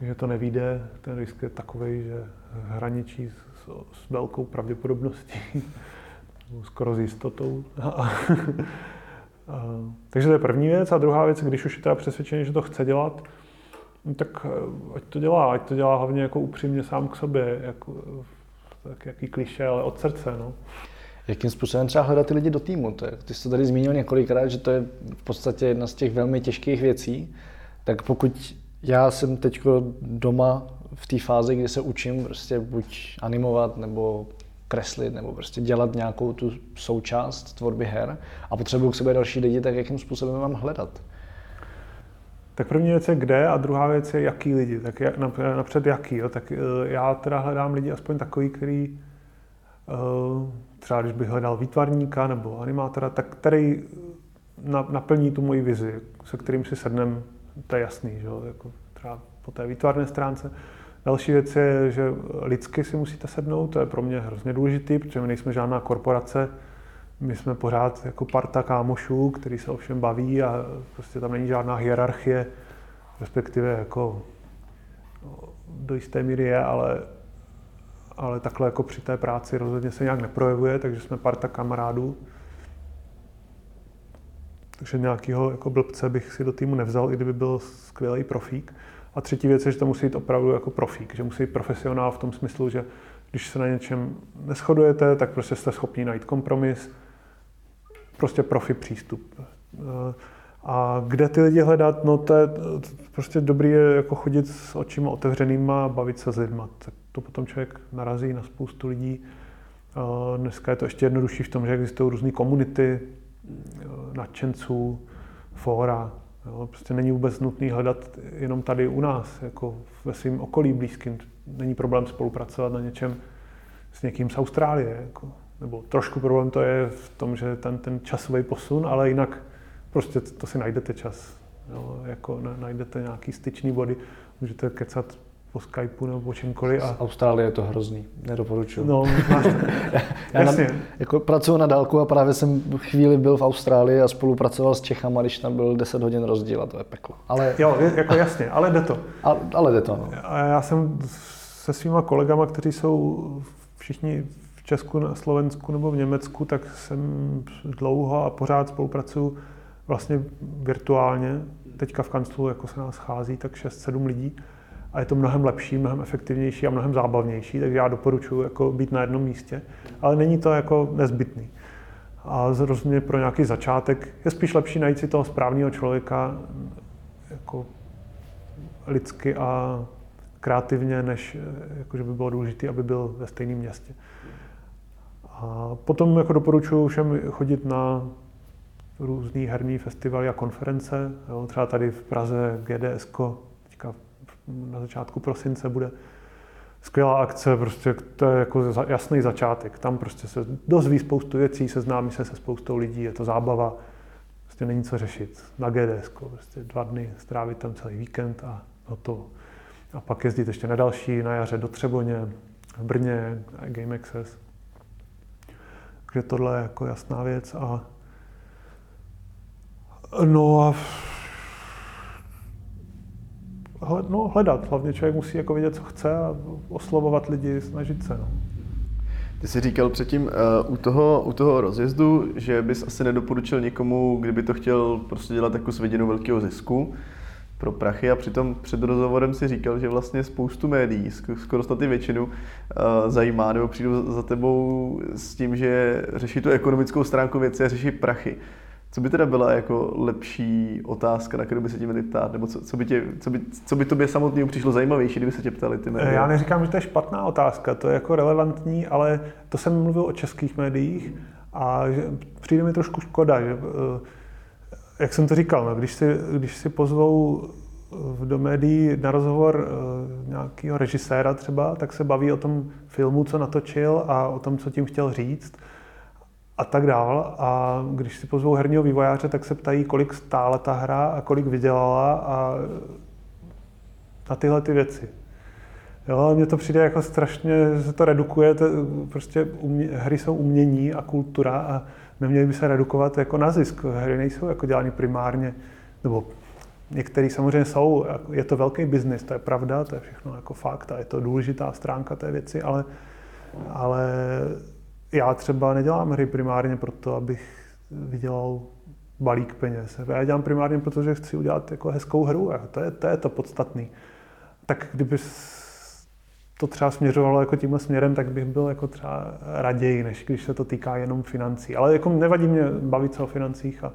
že to nevíde, ten risk je takový, že hraničí s, s velkou pravděpodobností, skoro s jistotou. takže to je první věc. A druhá věc, když už je teda přesvědčený, že to chce dělat, no tak eh, ať to dělá, ať to dělá hlavně jako upřímně sám k sobě, jako, tak jaký kliše, ale od srdce. No. Jakým způsobem třeba hledat ty lidi do týmu? To je, ty jsi to tady zmínil několikrát, že to je v podstatě jedna z těch velmi těžkých věcí. Tak pokud já jsem teď doma v té fázi, kdy se učím prostě buď animovat nebo kreslit nebo prostě dělat nějakou tu součást tvorby her a potřebuju k sobě další lidi, tak jakým způsobem mám hledat? Tak první věc je kde a druhá věc je jaký lidi. Tak jak, napřed jaký. Jo. Tak eh, já teda hledám lidi aspoň takový, který eh, třeba když bych hledal výtvarníka nebo animátora, tak který naplní tu moji vizi, se kterým si sednem, to je jasný, že jo, jako třeba po té výtvarné stránce. Další věc je, že lidsky si musíte sednout, to je pro mě hrozně důležitý, protože my nejsme žádná korporace, my jsme pořád jako parta kámošů, který se ovšem baví a prostě tam není žádná hierarchie, respektive jako do jisté míry je, ale, ale takhle jako při té práci rozhodně se nějak neprojevuje, takže jsme parta kamarádů. Takže nějakého jako blbce bych si do týmu nevzal, i kdyby byl skvělý profík. A třetí věc je, že to musí být opravdu jako profík, že musí být profesionál v tom smyslu, že když se na něčem neschodujete, tak prostě jste schopni najít kompromis, prostě profi přístup. A kde ty lidi hledat? No to je prostě dobrý je jako chodit s očima otevřenýma a bavit se s lidma. Tak to potom člověk narazí na spoustu lidí. Dneska je to ještě jednodušší v tom, že existují různé komunity nadšenců, fóra, Jo, prostě není vůbec nutný hledat jenom tady u nás, jako ve svém okolí blízkým. Není problém spolupracovat na něčem s někým z Austrálie. Jako. Nebo trošku problém to je v tom, že ten, ten časový posun, ale jinak prostě to si najdete čas. Jo, jako najdete nějaký styčný body, můžete kecat po Skypeu nebo po čemkoliv. A... Z Austrálie je to hrozný, nedoporučuji. No, máš. Já Jasně. Na, jako pracuji na dálku a právě jsem chvíli byl v Austrálii a spolupracoval s Čechama, když tam byl 10 hodin rozdíl a to je peklo. Ale... Jo, jako jasně, ale jde to. A, ale jde to, no. A já jsem se svýma kolegama, kteří jsou všichni v Česku, na Slovensku nebo v Německu, tak jsem dlouho a pořád spolupracuju vlastně virtuálně. Teďka v kanclu jako se nás schází tak 6-7 lidí a je to mnohem lepší, mnohem efektivnější a mnohem zábavnější, takže já doporučuji jako být na jednom místě, ale není to jako nezbytný. A zrozumě pro nějaký začátek je spíš lepší najít si toho správného člověka jako lidsky a kreativně, než jako, že by bylo důležité, aby byl ve stejném městě. A potom jako doporučuji všem chodit na různý herní festivaly a konference. Jo, třeba tady v Praze GDS, teďka na začátku prosince bude skvělá akce, prostě to je jako jasný začátek. Tam prostě se dozví spoustu věcí, seznámí se se spoustou lidí, je to zábava, prostě není co řešit. Na GDS, prostě dva dny, strávit tam celý víkend a hotovo. A pak jezdit ještě na další, na jaře do Třeboně, v Brně, Game Access. Takže tohle je jako jasná věc. A no a no, hledat. Hlavně člověk musí jako vědět, co chce a oslovovat lidi, snažit se. No. Ty jsi říkal předtím uh, u, toho, u toho rozjezdu, že bys asi nedoporučil někomu, kdyby to chtěl prostě dělat jako s vidinou velkého zisku pro prachy a přitom před rozhovorem si říkal, že vlastně spoustu médií, skoro snad i většinu, uh, zajímá nebo přijdu za tebou s tím, že řeší tu ekonomickou stránku věci a řeší prachy. Co by teda byla jako lepší otázka, na kterou by se tě měli ptát? Nebo co, co, by, tě, co, by, co by tobě samotnému přišlo zajímavější, kdyby se tě ptali ty média? Já neříkám, že to je špatná otázka, to je jako relevantní, ale to jsem mluvil o českých médiích a že přijde mi trošku škoda, že, eh, jak jsem to říkal, no, když, si, když si pozvou eh, do médií na rozhovor eh, nějakého režiséra třeba, tak se baví o tom filmu, co natočil a o tom, co tím chtěl říct a tak dál. A když si pozvou herního vývojáře, tak se ptají, kolik stála ta hra a kolik vydělala a na tyhle ty věci. Jo, ale mně to přijde jako strašně, že se to redukuje, to, prostě umě, hry jsou umění a kultura a neměly by se redukovat jako na zisk. Hry nejsou jako dělány primárně, nebo některý samozřejmě jsou, je to velký biznis, to je pravda, to je všechno jako fakt a je to důležitá stránka té věci, ale, ale já třeba nedělám hry primárně proto, abych vydělal balík peněz. Já dělám primárně proto, že chci udělat jako hezkou hru a to je to, je to podstatný. Tak kdyby to třeba směřovalo jako tímhle směrem, tak bych byl jako třeba raději, než když se to týká jenom financí. Ale jako nevadí mě bavit se o financích a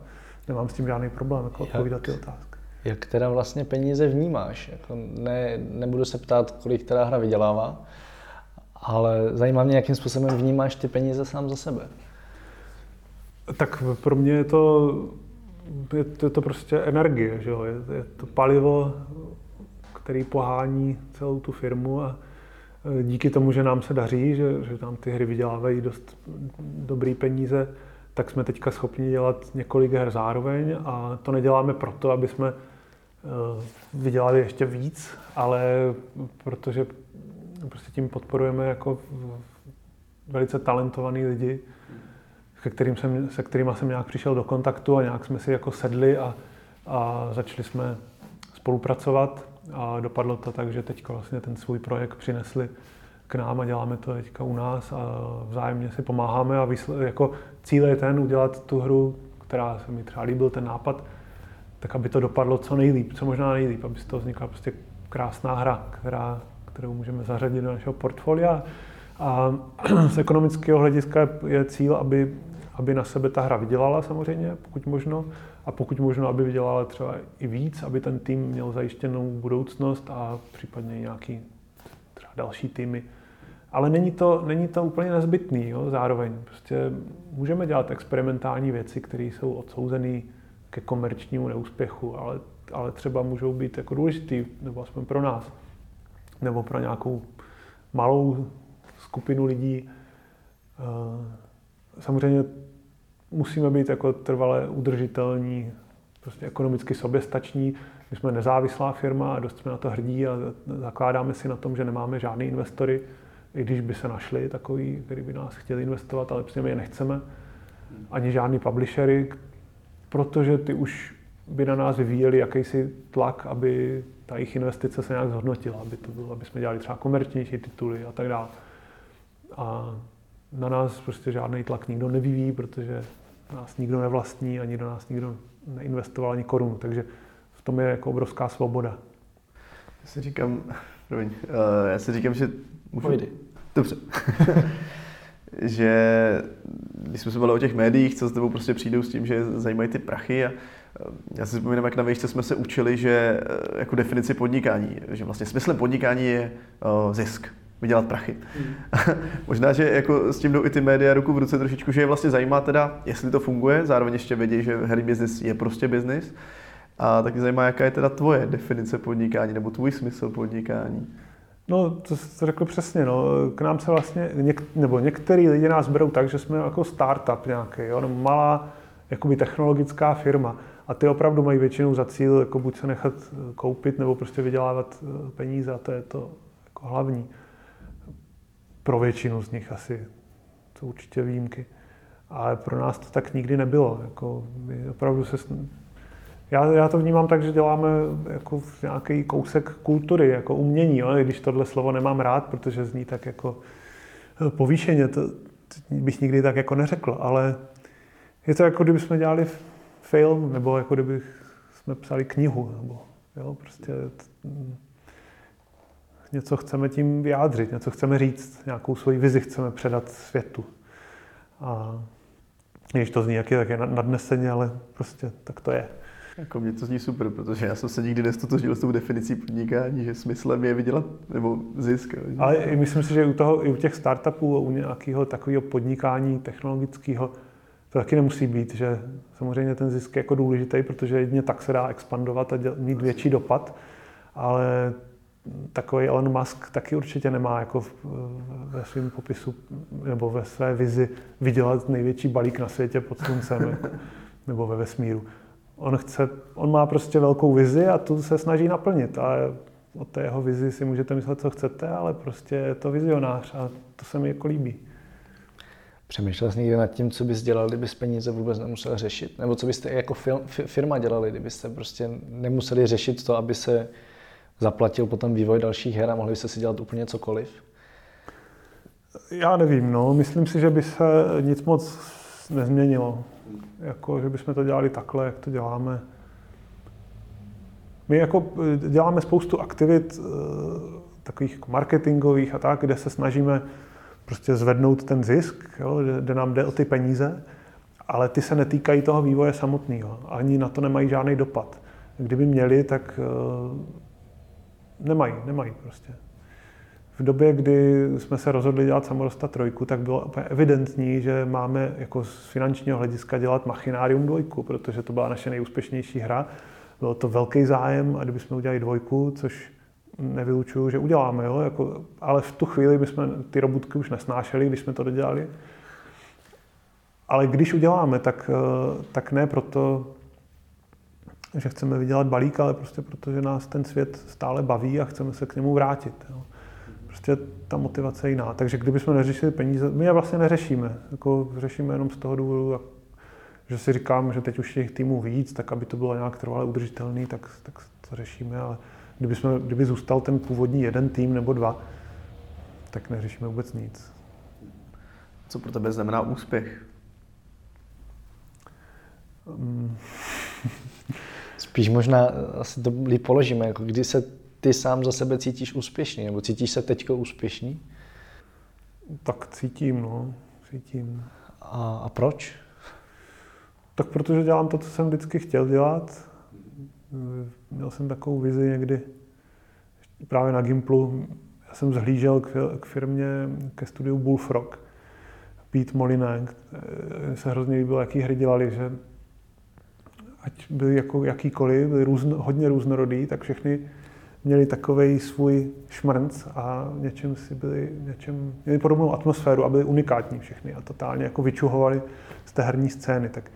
nemám s tím žádný problém jako odpovídat ty otázky. Jak teda vlastně peníze vnímáš? Jako ne, nebudu se ptát, kolik teda hra vydělává, ale zajímá mě, jakým způsobem vnímáš ty peníze sám za sebe. Tak pro mě je to, je to, je to prostě energie, že jo? Je, je to palivo, který pohání celou tu firmu a e, díky tomu, že nám se daří, že, že nám ty hry vydělávají dost dobrý peníze, tak jsme teďka schopni dělat několik her zároveň a to neděláme proto, aby jsme e, vydělali ještě víc, ale protože prostě tím podporujeme jako velice talentovaný lidi, se, kterým jsem, se kterými jsem nějak přišel do kontaktu a nějak jsme si jako sedli a, a začali jsme spolupracovat. A dopadlo to tak, že teď vlastně ten svůj projekt přinesli k nám a děláme to teďka u nás a vzájemně si pomáháme a výsle, jako cíl je ten udělat tu hru, která se mi třeba líbil, ten nápad, tak aby to dopadlo co nejlíp, co možná nejlíp, aby z toho vznikla prostě krásná hra, která kterou můžeme zařadit do našeho portfolia. A z ekonomického hlediska je cíl, aby, aby na sebe ta hra vydělala samozřejmě, pokud možno, a pokud možno, aby vydělala třeba i víc, aby ten tým měl zajištěnou budoucnost a případně nějaký třeba další týmy. Ale není to, není to úplně nezbytný, jo, zároveň. Prostě můžeme dělat experimentální věci, které jsou odsouzené ke komerčnímu neúspěchu, ale, ale třeba můžou být jako důležitý, nebo aspoň pro nás nebo pro nějakou malou skupinu lidí. Eh, samozřejmě musíme být jako trvale udržitelní, prostě ekonomicky soběstační. My jsme nezávislá firma a dost jsme na to hrdí a zakládáme si na tom, že nemáme žádný investory, i když by se našli takový, který by nás chtěli investovat, ale prostě my je nechceme. Ani žádný publishery, protože ty už by na nás vyvíjeli jakýsi tlak, aby ta jejich investice se nějak zhodnotila, aby to bylo, aby jsme dělali třeba komerčnější tituly a tak dále. A na nás prostě žádný tlak nikdo nevyvíjí, protože nás nikdo nevlastní, ani do nás nikdo neinvestoval ani korunu, takže v tom je jako obrovská svoboda. Já si říkám, promiň, uh, já si říkám, že... Můžu... Pojdi. Dobře. že když jsme se bavili o těch médiích, co s tebou prostě přijdou s tím, že zajímají ty prachy a já si vzpomínám, jak na výšce jsme se učili, že eh, jako definici podnikání, že vlastně smyslem podnikání je uh, zisk, vydělat prachy. Mm. Možná, že jako s tím jdou i ty média ruku v ruce trošičku, že je vlastně zajímá teda, jestli to funguje, zároveň ještě vědí, že herní biznis je prostě biznis. A taky zajímá, jaká je teda tvoje definice podnikání nebo tvůj smysl podnikání. No, to jsi řekl přesně, no. K nám se vlastně, něk, nebo některý lidi nás berou tak, že jsme jako startup nějaký, jo, no, malá jakoby technologická firma. A ty opravdu mají většinou za cíl jako buď se nechat eh, koupit, nebo prostě vydělávat eh, peníze a to je to jako hlavní. Pro většinu z nich asi jsou určitě výjimky. Ale pro nás to tak nikdy nebylo. Jako my opravdu se já, já to vnímám tak, že děláme jako nějaký kousek kultury, jako umění, jo? když tohle slovo nemám rád, protože zní tak jako eh, povýšeně, to bych nikdy tak jako neřekl, ale je to jako kdybychom dělali film, nebo jako kdyby jsme psali knihu, nebo jo, prostě něco chceme tím vyjádřit, něco chceme říct, nějakou svoji vizi chceme předat světu. A když to zní jak je, tak je nadneseně, ale prostě tak to je. Jako mě to zní super, protože já jsem se nikdy nestotožil s tou definicí podnikání, že smyslem je vydělat nebo zisk. Ale myslím si, že u, toho, i u těch startupů, u nějakého takového podnikání technologického, to taky nemusí být, že samozřejmě ten zisk je jako důležitý, protože jedině tak se dá expandovat a děl, mít větší dopad, ale takový Elon Musk taky určitě nemá jako ve svém popisu nebo ve své vizi vydělat největší balík na světě pod sluncem jako, nebo ve vesmíru. On, chce, on má prostě velkou vizi a tu se snaží naplnit. A o té jeho vizi si můžete myslet, co chcete, ale prostě je to vizionář a to se mi jako líbí. Přemýšlel jsi někdy nad tím, co bys dělal, kdybys peníze vůbec nemusel řešit? Nebo co byste jako firma dělali, kdybyste prostě nemuseli řešit to, aby se zaplatil potom vývoj dalších her a mohli byste si dělat úplně cokoliv? Já nevím, no. Myslím si, že by se nic moc nezměnilo. Jako, že bychom to dělali takhle, jak to děláme. My jako děláme spoustu aktivit eh, takových jako marketingových a tak, kde se snažíme prostě zvednout ten zisk, jo, kde nám jde o ty peníze, ale ty se netýkají toho vývoje samotného. Ani na to nemají žádný dopad. Kdyby měli, tak eh, nemají, nemají prostě. V době, kdy jsme se rozhodli dělat Samorosta trojku, tak bylo úplně evidentní, že máme jako z finančního hlediska dělat Machinárium dvojku, protože to byla naše nejúspěšnější hra. Bylo to velký zájem a kdybychom udělali dvojku, což nevylučuju, že uděláme, jo? Jako, ale v tu chvíli jsme ty robotky už nesnášeli, když jsme to dodělali. Ale když uděláme, tak, eh, tak ne proto, že chceme vydělat balík, ale prostě protože nás ten svět stále baví a chceme se k němu vrátit. Jo. Prostě ta motivace je jiná. Takže kdybychom neřešili peníze, my je vlastně neřešíme. Jako řešíme jenom z toho důvodu, že si říkám, že teď už těch týmů víc, tak aby to bylo nějak trvale udržitelný, tak, tak to řešíme, ale kdyby, jsme, kdyby zůstal ten původní jeden tým nebo dva, tak neřešíme vůbec nic. Co pro tebe znamená úspěch? Um, Spíš možná asi to líp položíme, jako kdy se ty sám za sebe cítíš úspěšný, nebo cítíš se teďko úspěšný? Tak cítím, no, cítím. A, a proč? Tak protože dělám to, co jsem vždycky chtěl dělat. Měl jsem takovou vizi někdy právě na Gimplu. Já jsem zhlížel k, firmě, ke studiu Bullfrog. Pete Molinek, se hrozně líbilo, jaký hry dělali, že ať byli jako jakýkoliv, byli různo, hodně různorodý, tak všechny měli takový svůj šmrnc a něčem si byli, něčem, měli podobnou atmosféru a byli unikátní všechny a totálně jako vyčuhovali z té herní scény. Tak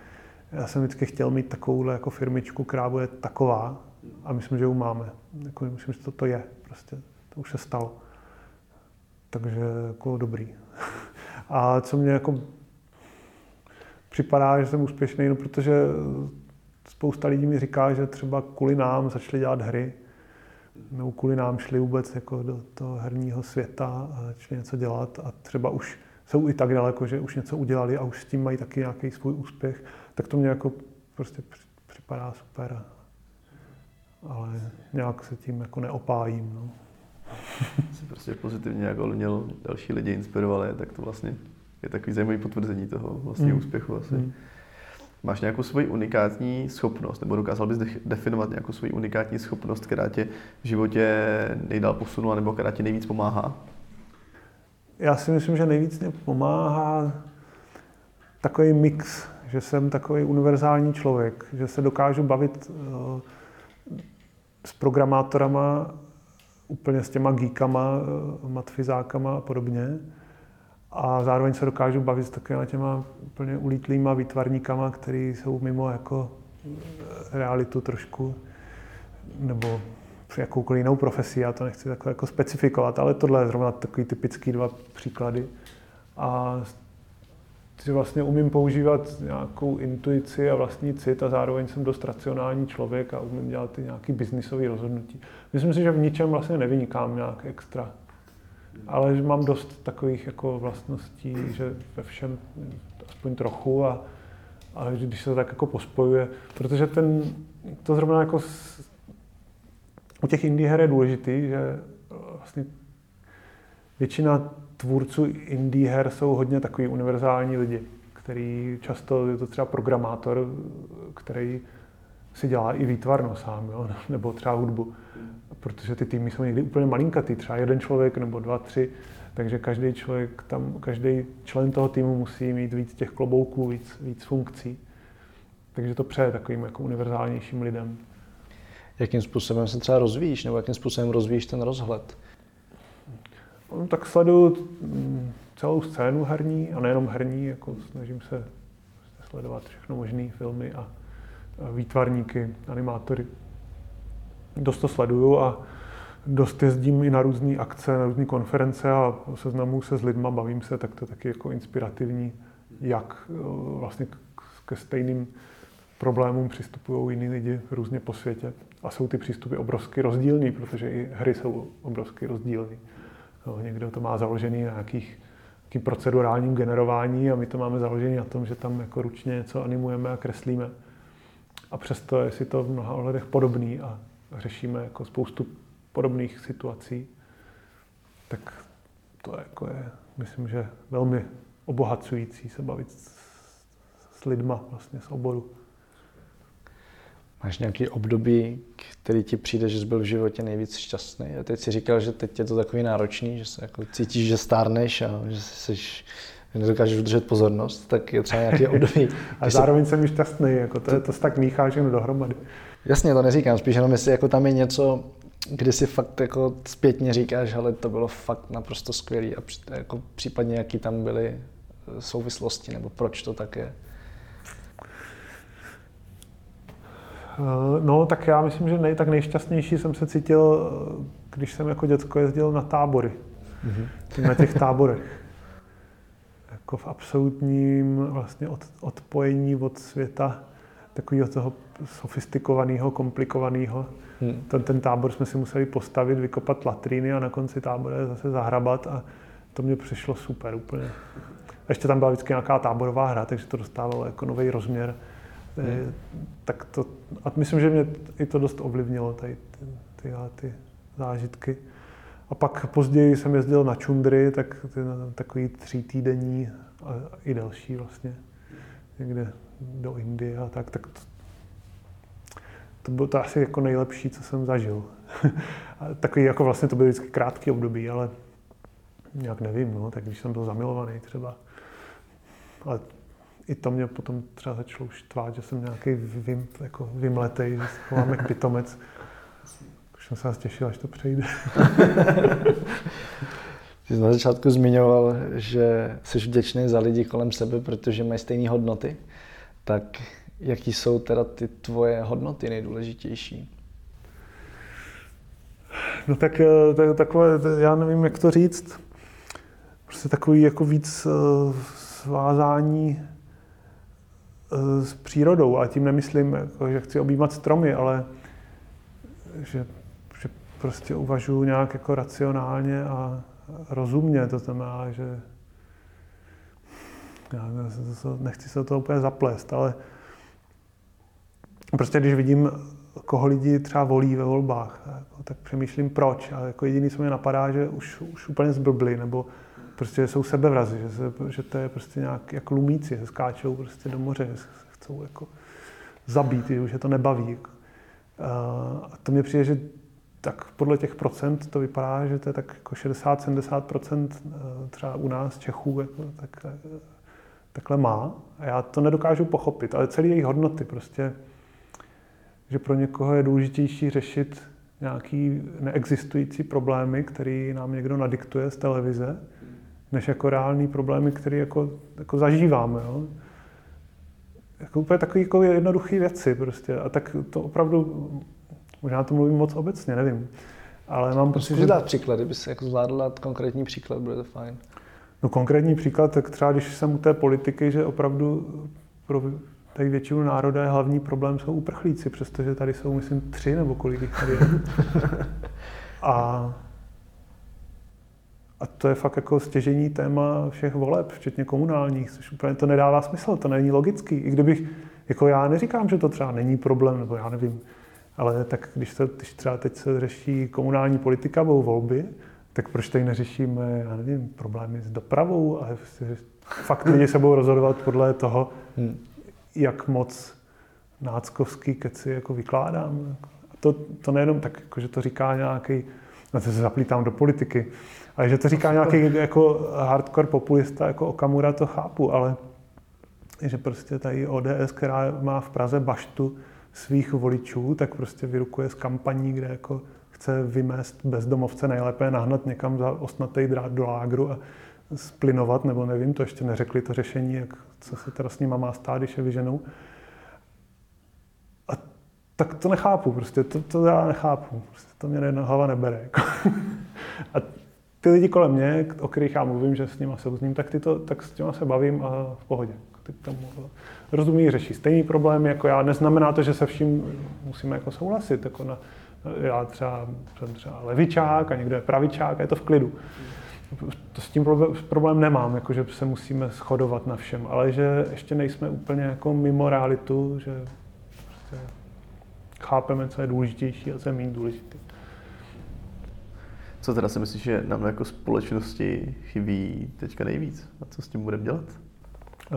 já jsem vždycky chtěl mít takovouhle jako firmičku, která bude taková a myslím, že ji máme. Jako, myslím, že to, to je prostě. To už se stalo. Takže jako dobrý. A co mě jako připadá, že jsem úspěšný, no protože spousta lidí mi říká, že třeba kvůli nám začali dělat hry, nebo kvůli nám šli vůbec jako do toho herního světa a začali něco dělat a třeba už jsou i tak daleko, že už něco udělali a už s tím mají taky nějaký svůj úspěch, tak to mě jako prostě připadá super. Ale nějak se tím jako neopájím. No. Jsi prostě pozitivně jako měl další lidi inspirovali, tak to vlastně je takový zajímavý potvrzení toho vlastně mm. úspěchu asi. Mm. Máš nějakou svoji unikátní schopnost, nebo dokázal bys definovat nějakou svoji unikátní schopnost, která tě v životě nejdál posunula, nebo která ti nejvíc pomáhá? Já si myslím, že nejvíc mě pomáhá takový mix, že jsem takový univerzální člověk, že se dokážu bavit uh, s programátorama, úplně s těma geekama, uh, matfizákama a podobně a zároveň se dokážu bavit s takovými těma úplně ulítlýma výtvarníkama, který jsou mimo jako eh, realitu trošku, nebo jakoukoliv jinou profesí, já to nechci takhle jako specifikovat, ale tohle je zrovna takový typický dva příklady. A že vlastně umím používat nějakou intuici a vlastní cit a zároveň jsem dost racionální člověk a umím dělat ty nějaký biznisový rozhodnutí. Myslím si, že v ničem vlastně nevynikám nějak extra ale že mám dost takových jako vlastností, že ve všem aspoň trochu a, a když se to tak jako pospojuje, protože ten, to zrovna jako s, u těch indie her je důležitý, že vlastně většina tvůrců indie her jsou hodně takový univerzální lidi, který často je to třeba programátor, který si dělá i výtvarno sám, jo? nebo třeba hudbu protože ty týmy jsou někdy úplně malinkatý, třeba jeden člověk nebo dva, tři, takže každý člověk tam, každý člen toho týmu musí mít víc těch klobouků, víc, víc funkcí. Takže to přeje takovým jako univerzálnějším lidem. jakým způsobem se třeba rozvíjíš, nebo jakým způsobem rozvíjíš ten rozhled? No, tak sleduju mm, celou scénu herní, a nejenom herní, jako snažím se sledovat všechno možné filmy a, výtvarníky, animátory. Dost to sleduju a dost jezdím i na různé akce, na různé konference a seznamuju se s lidma, bavím se, tak to je taky jako inspirativní, jak eh, vlastně ke stejným problémům přistupují jiní lidi různě po světě. A jsou ty přístupy obrovsky rozdílný, protože i hry jsou obrovsky rozdílný. No, někdo to má založený na nějakých nějakým procedurálním generování a my to máme založený na tom, že tam jako ručně něco animujeme a kreslíme. A přesto je si to v mnoha ohledech podobný a řešíme jako spoustu podobných situací, tak to jako je, myslím, že velmi obohacující se bavit s, s lidma vlastně z oboru. Máš nějaký období, který ti přijde, že jsi byl v životě nejvíc šťastný? A teď si říkal, že teď je to takový náročný, že se jako cítíš, že stárneš a že jsi nedokážeš udržet pozornost, tak je třeba nějaký období. a zároveň jsem šťastný, jako to, to se tak míchá všechno dohromady. Jasně, to neříkám, spíš jenom jestli jako tam je něco, kdy si fakt jako zpětně říkáš, ale to bylo fakt naprosto skvělý a jako případně jaký tam byly eh, souvislosti, nebo proč to tak je. No, tak já myslím, že nej, tak nejšťastnější jsem se cítil, eh, když jsem jako děcko jezdil na tábory. Mm-hmm. Na těch táborech. Jako v absolutním vlastně od, odpojení od světa, takového toho sofistikovaného, komplikovaného. Hmm. Ten, ten tábor jsme si museli postavit, vykopat latríny a na konci tábora zase zahrabat a to mě přišlo super úplně. A ještě tam byla vždycky nějaká táborová hra, takže to dostávalo jako nový rozměr. Hmm. Tak to, a myslím, že mě i to dost ovlivnilo, tady ty, ty, ty zážitky. A pak později jsem jezdil na čundry, tak ty, takový tří týdenní a i další vlastně, někde do Indie a tak, tak to, to bylo to asi jako nejlepší, co jsem zažil. Takový jako vlastně to byly vždycky krátký období, ale nějak nevím, no, tak když jsem byl zamilovaný třeba. Ale i to mě potom třeba začalo štvát, že jsem nějaký vym, jako vymletej, že se chovám jak pitomec. Už jsem se vás těšil, až to přejde. Ty jsi na začátku zmiňoval, že jsi vděčný za lidi kolem sebe, protože mají stejné hodnoty. Tak jaký jsou teda ty tvoje hodnoty nejdůležitější? No tak eh, to je takové, já nevím, jak to říct. Prostě takový jako víc uh, svázání s přírodou. A tím nemyslím, jako, že chci objímat stromy, ale že, že prostě uvažuji nějak jako racionálně a rozumně. To znamená, že já nechci se do toho úplně zaplést, ale Prostě když vidím, koho lidi třeba volí ve volbách, jako, tak přemýšlím proč. A jako jediný, co mě napadá, že už, už úplně zblbli, nebo prostě jsou sebevrazy, že, se, že to je prostě nějak jako lumíci, že skáčou prostě do moře, že se chcou jako zabít, že už je to nebaví. Jako. A to mě přijde, že tak podle těch procent to vypadá, že to je tak jako 60-70% eh, třeba u nás Čechů jako, tak, eh, takhle má. A já to nedokážu pochopit, ale celé jejich hodnoty prostě že pro někoho je důležitější řešit nějaký neexistující problémy, který nám někdo nadiktuje z televize, než jako reální problémy, které jako, jako zažíváme. Jo? Jako úplně takové jako jednoduché věci prostě. A tak to opravdu, možná to mluvím moc obecně, nevím. Ale mám pocit, že... dát příklad, kdyby se jako zvládl dát konkrétní příklad, bude to fajn. No konkrétní příklad, tak třeba když jsem u té politiky, že opravdu pro tady většinu národa je hlavní problém jsou uprchlíci, přestože tady jsou, myslím, tři nebo kolik jich tady je. A, a to je fakt jako stěžení téma všech voleb, včetně komunálních, což úplně to nedává smysl, to není logický. I kdybych, jako já neříkám, že to třeba není problém, nebo já nevím, ale tak když, to, když třeba teď se řeší komunální politika nebo volby, tak proč tady neřešíme, já nevím, problémy s dopravou a fakt lidi se budou rozhodovat podle toho, hmm jak moc náckovský keci jako vykládám. A to, to nejenom tak, jako, že to říká nějaký, no to se zaplítám do politiky, ale že to říká nějaký jako hardcore populista, jako Okamura, to chápu, ale že prostě tady ODS, která má v Praze baštu svých voličů, tak prostě vyrukuje z kampaní, kde jako chce vymést bezdomovce, nejlépe nahnat někam za osnatý drát do lágru a splinovat, nebo nevím, to ještě neřekli to řešení, jak, co se teda s nima má stát, když je vyženou. A tak to nechápu, prostě to, to já nechápu, prostě to mě jedna hlava nebere. Jako. a ty lidi kolem mě, o kterých já mluvím, že s nimi souzním, tak, ty to, tak s těma se bavím a v pohodě. Ty tomu rozumí, řeší stejný problém jako já. Neznamená to, že se vším musíme jako souhlasit. Jako na, já třeba jsem třeba levičák a někdo je pravičák a je to v klidu. To s tím problém, problém nemám, jako že se musíme shodovat na všem, ale že ještě nejsme úplně jako mimo realitu, že prostě chápeme, co je důležitější a co je méně důležité. Co teda si myslíš, že nám jako společnosti chybí teďka nejvíc? A co s tím budeme dělat?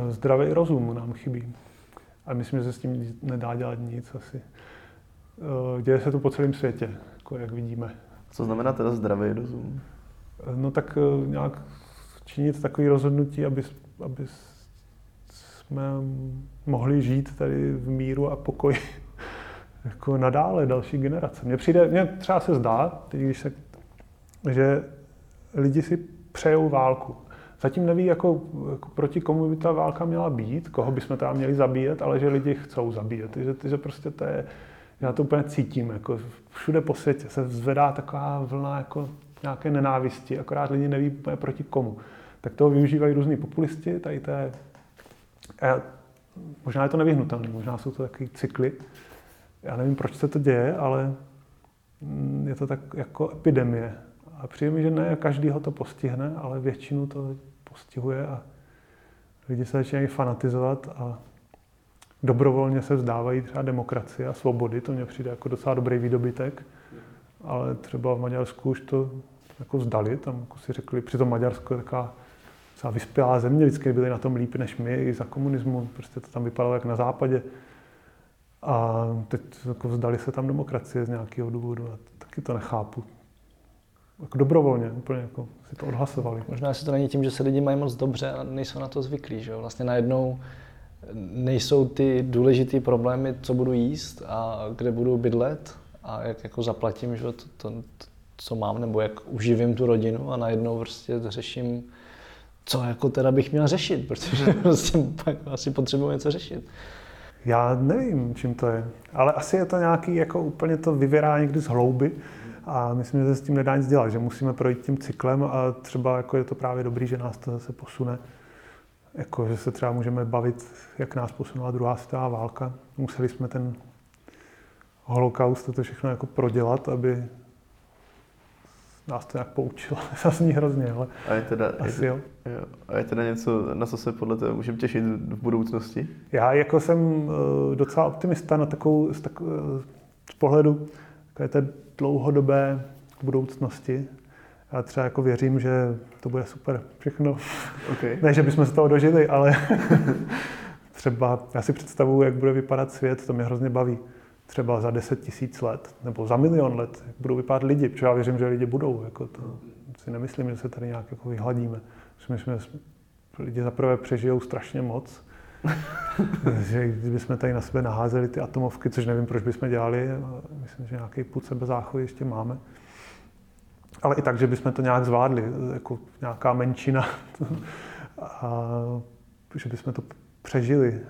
Zdravý rozum nám chybí. A myslím, že se s tím nedá dělat nic asi. Eh, děje se to po celém světě, jako jak vidíme. Co znamená teda zdravý rozum? Eh, no tak eh, nějak činit takový rozhodnutí, aby, aby jsme mohli žít tady v míru a pokoji jako nadále další generace. Mně přijde, mně třeba se zdá, teď, když se, že lidi si přejou válku. Zatím neví, jako, jako proti komu by ta válka měla být, koho bychom tam měli zabíjet, ale že lidi chcou zabíjet. Že, že prostě to je, já to úplně cítím, jako všude po světě se zvedá taková vlna jako nějaké nenávisti, akorát lidi neví úplně proti komu. Tak toho využívají různí populisti, tady to je, možná je to nevyhnutelné, možná jsou to takové cykly. Já nevím, proč se to děje, ale je to tak jako epidemie. A přijde mi, že ne každýho to postihne, ale většinu to postihuje a lidi se začínají fanatizovat a dobrovolně se vzdávají třeba demokracie a svobody, to mně přijde jako docela dobrý výdobytek, ale třeba v Maďarsku už to jako vzdali, tam jako si řekli, přitom Maďarsko je taková třeba vyspělá země, vždycky byli na tom líp než my, i za komunismu, prostě to tam vypadalo jak na západě. A teď jako vzdali se tam demokracie z nějakého důvodu a taky to nechápu. Jako dobrovolně, úplně jako si to odhlasovali. Možná si to není tím, že se lidi mají moc dobře a nejsou na to zvyklí, že jo? Vlastně najednou nejsou ty důležité problémy, co budu jíst a kde budu bydlet a jak jako zaplatím, že to, to, to, co mám, nebo jak uživím tu rodinu a najednou prostě řeším, co jako teda bych měl řešit, protože prostě pak asi potřebuji něco řešit. Já nevím, čím to je, ale asi je to nějaký, jako úplně to vyvěrá někdy z hlouby a myslím, že se s tím nedá nic dělat, že musíme projít tím cyklem a třeba jako je to právě dobrý, že nás to zase posune jako, že se třeba můžeme bavit, jak nás posunula druhá světová válka. Museli jsme ten holokaust, to všechno jako prodělat, aby nás to nějak poučilo. Zazní hrozně, ale a je teda, asi je, jo. jo. A je teda něco, na co se podle toho můžeme těšit v budoucnosti? Já jako jsem eh, docela optimista na takovou, z, tak, eh, z pohledu takové té dlouhodobé budoucnosti. Já třeba jako věřím, že to bude super všechno. Okay. ne, že bychom se toho dožili, ale třeba já si představuju, jak bude vypadat svět, to mě hrozně baví. Třeba za 10 tisíc let, nebo za milion let, jak budou vypadat lidi, protože já věřím, že lidi budou. Jako to si nemyslím, že se tady nějak jako vyhladíme. Myslím, že lidi zaprvé přežijou strašně moc, že kdybychom tady na sebe naházeli ty atomovky, což nevím, proč bychom dělali, myslím, že nějaký půd sebezáchovy ještě máme, ale i tak, že bychom to nějak zvládli, jako nějaká menšina, a že bychom to přežili.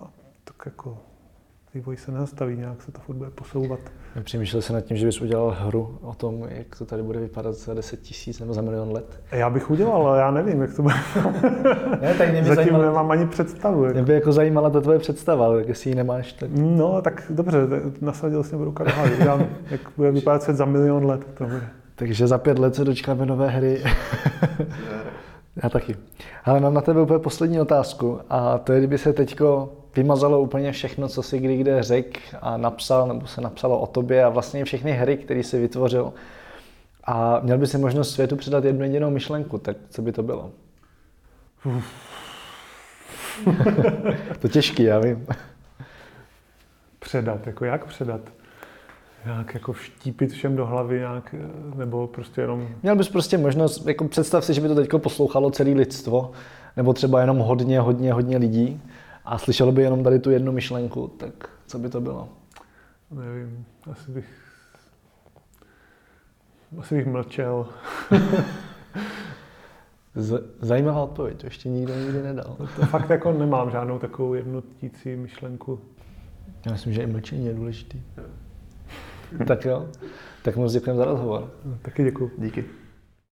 A tak jako vývoj se nezastaví, nějak se to furt bude posouvat. Přemýšlel se nad tím, že bys udělal hru o tom, jak to tady bude vypadat za 10 tisíc nebo za milion let? Já bych udělal, ale já nevím, jak to bude. ne, tak mě Zatím zajímalo, nemám ani představu. Mě by jako zajímala ta tvoje představa, tak jestli ji nemáš, tak... No, tak dobře, nasadil jsem ruka do hlavy. Jak bude vypadat svět za milion let, to bude. Takže za pět let se dočkáme nové hry. Já taky. Ale mám na tebe úplně poslední otázku a to je, kdyby se teďko vymazalo úplně všechno, co si kdy kde řekl a napsal, nebo se napsalo o tobě a vlastně všechny hry, které si vytvořil. A měl by si možnost světu předat jednu jedinou myšlenku, tak co by to bylo? to těžký, já vím. Předat, jako jak předat? nějak jako vštípit všem do hlavy nějak, nebo prostě jenom... Měl bys prostě možnost, jako představ si, že by to teď poslouchalo celé lidstvo, nebo třeba jenom hodně, hodně, hodně lidí a slyšel by jenom tady tu jednu myšlenku, tak co by to bylo? Nevím, asi bych... Asi bych mlčel. Z, zajímavá odpověď, to ještě nikdo nikdy nedal. To fakt jako nemám žádnou takovou jednotící myšlenku. Já myslím, že i mlčení je důležitý. tak jo, tak moc děkujeme za rozhovor. Taky děkuji. Díky.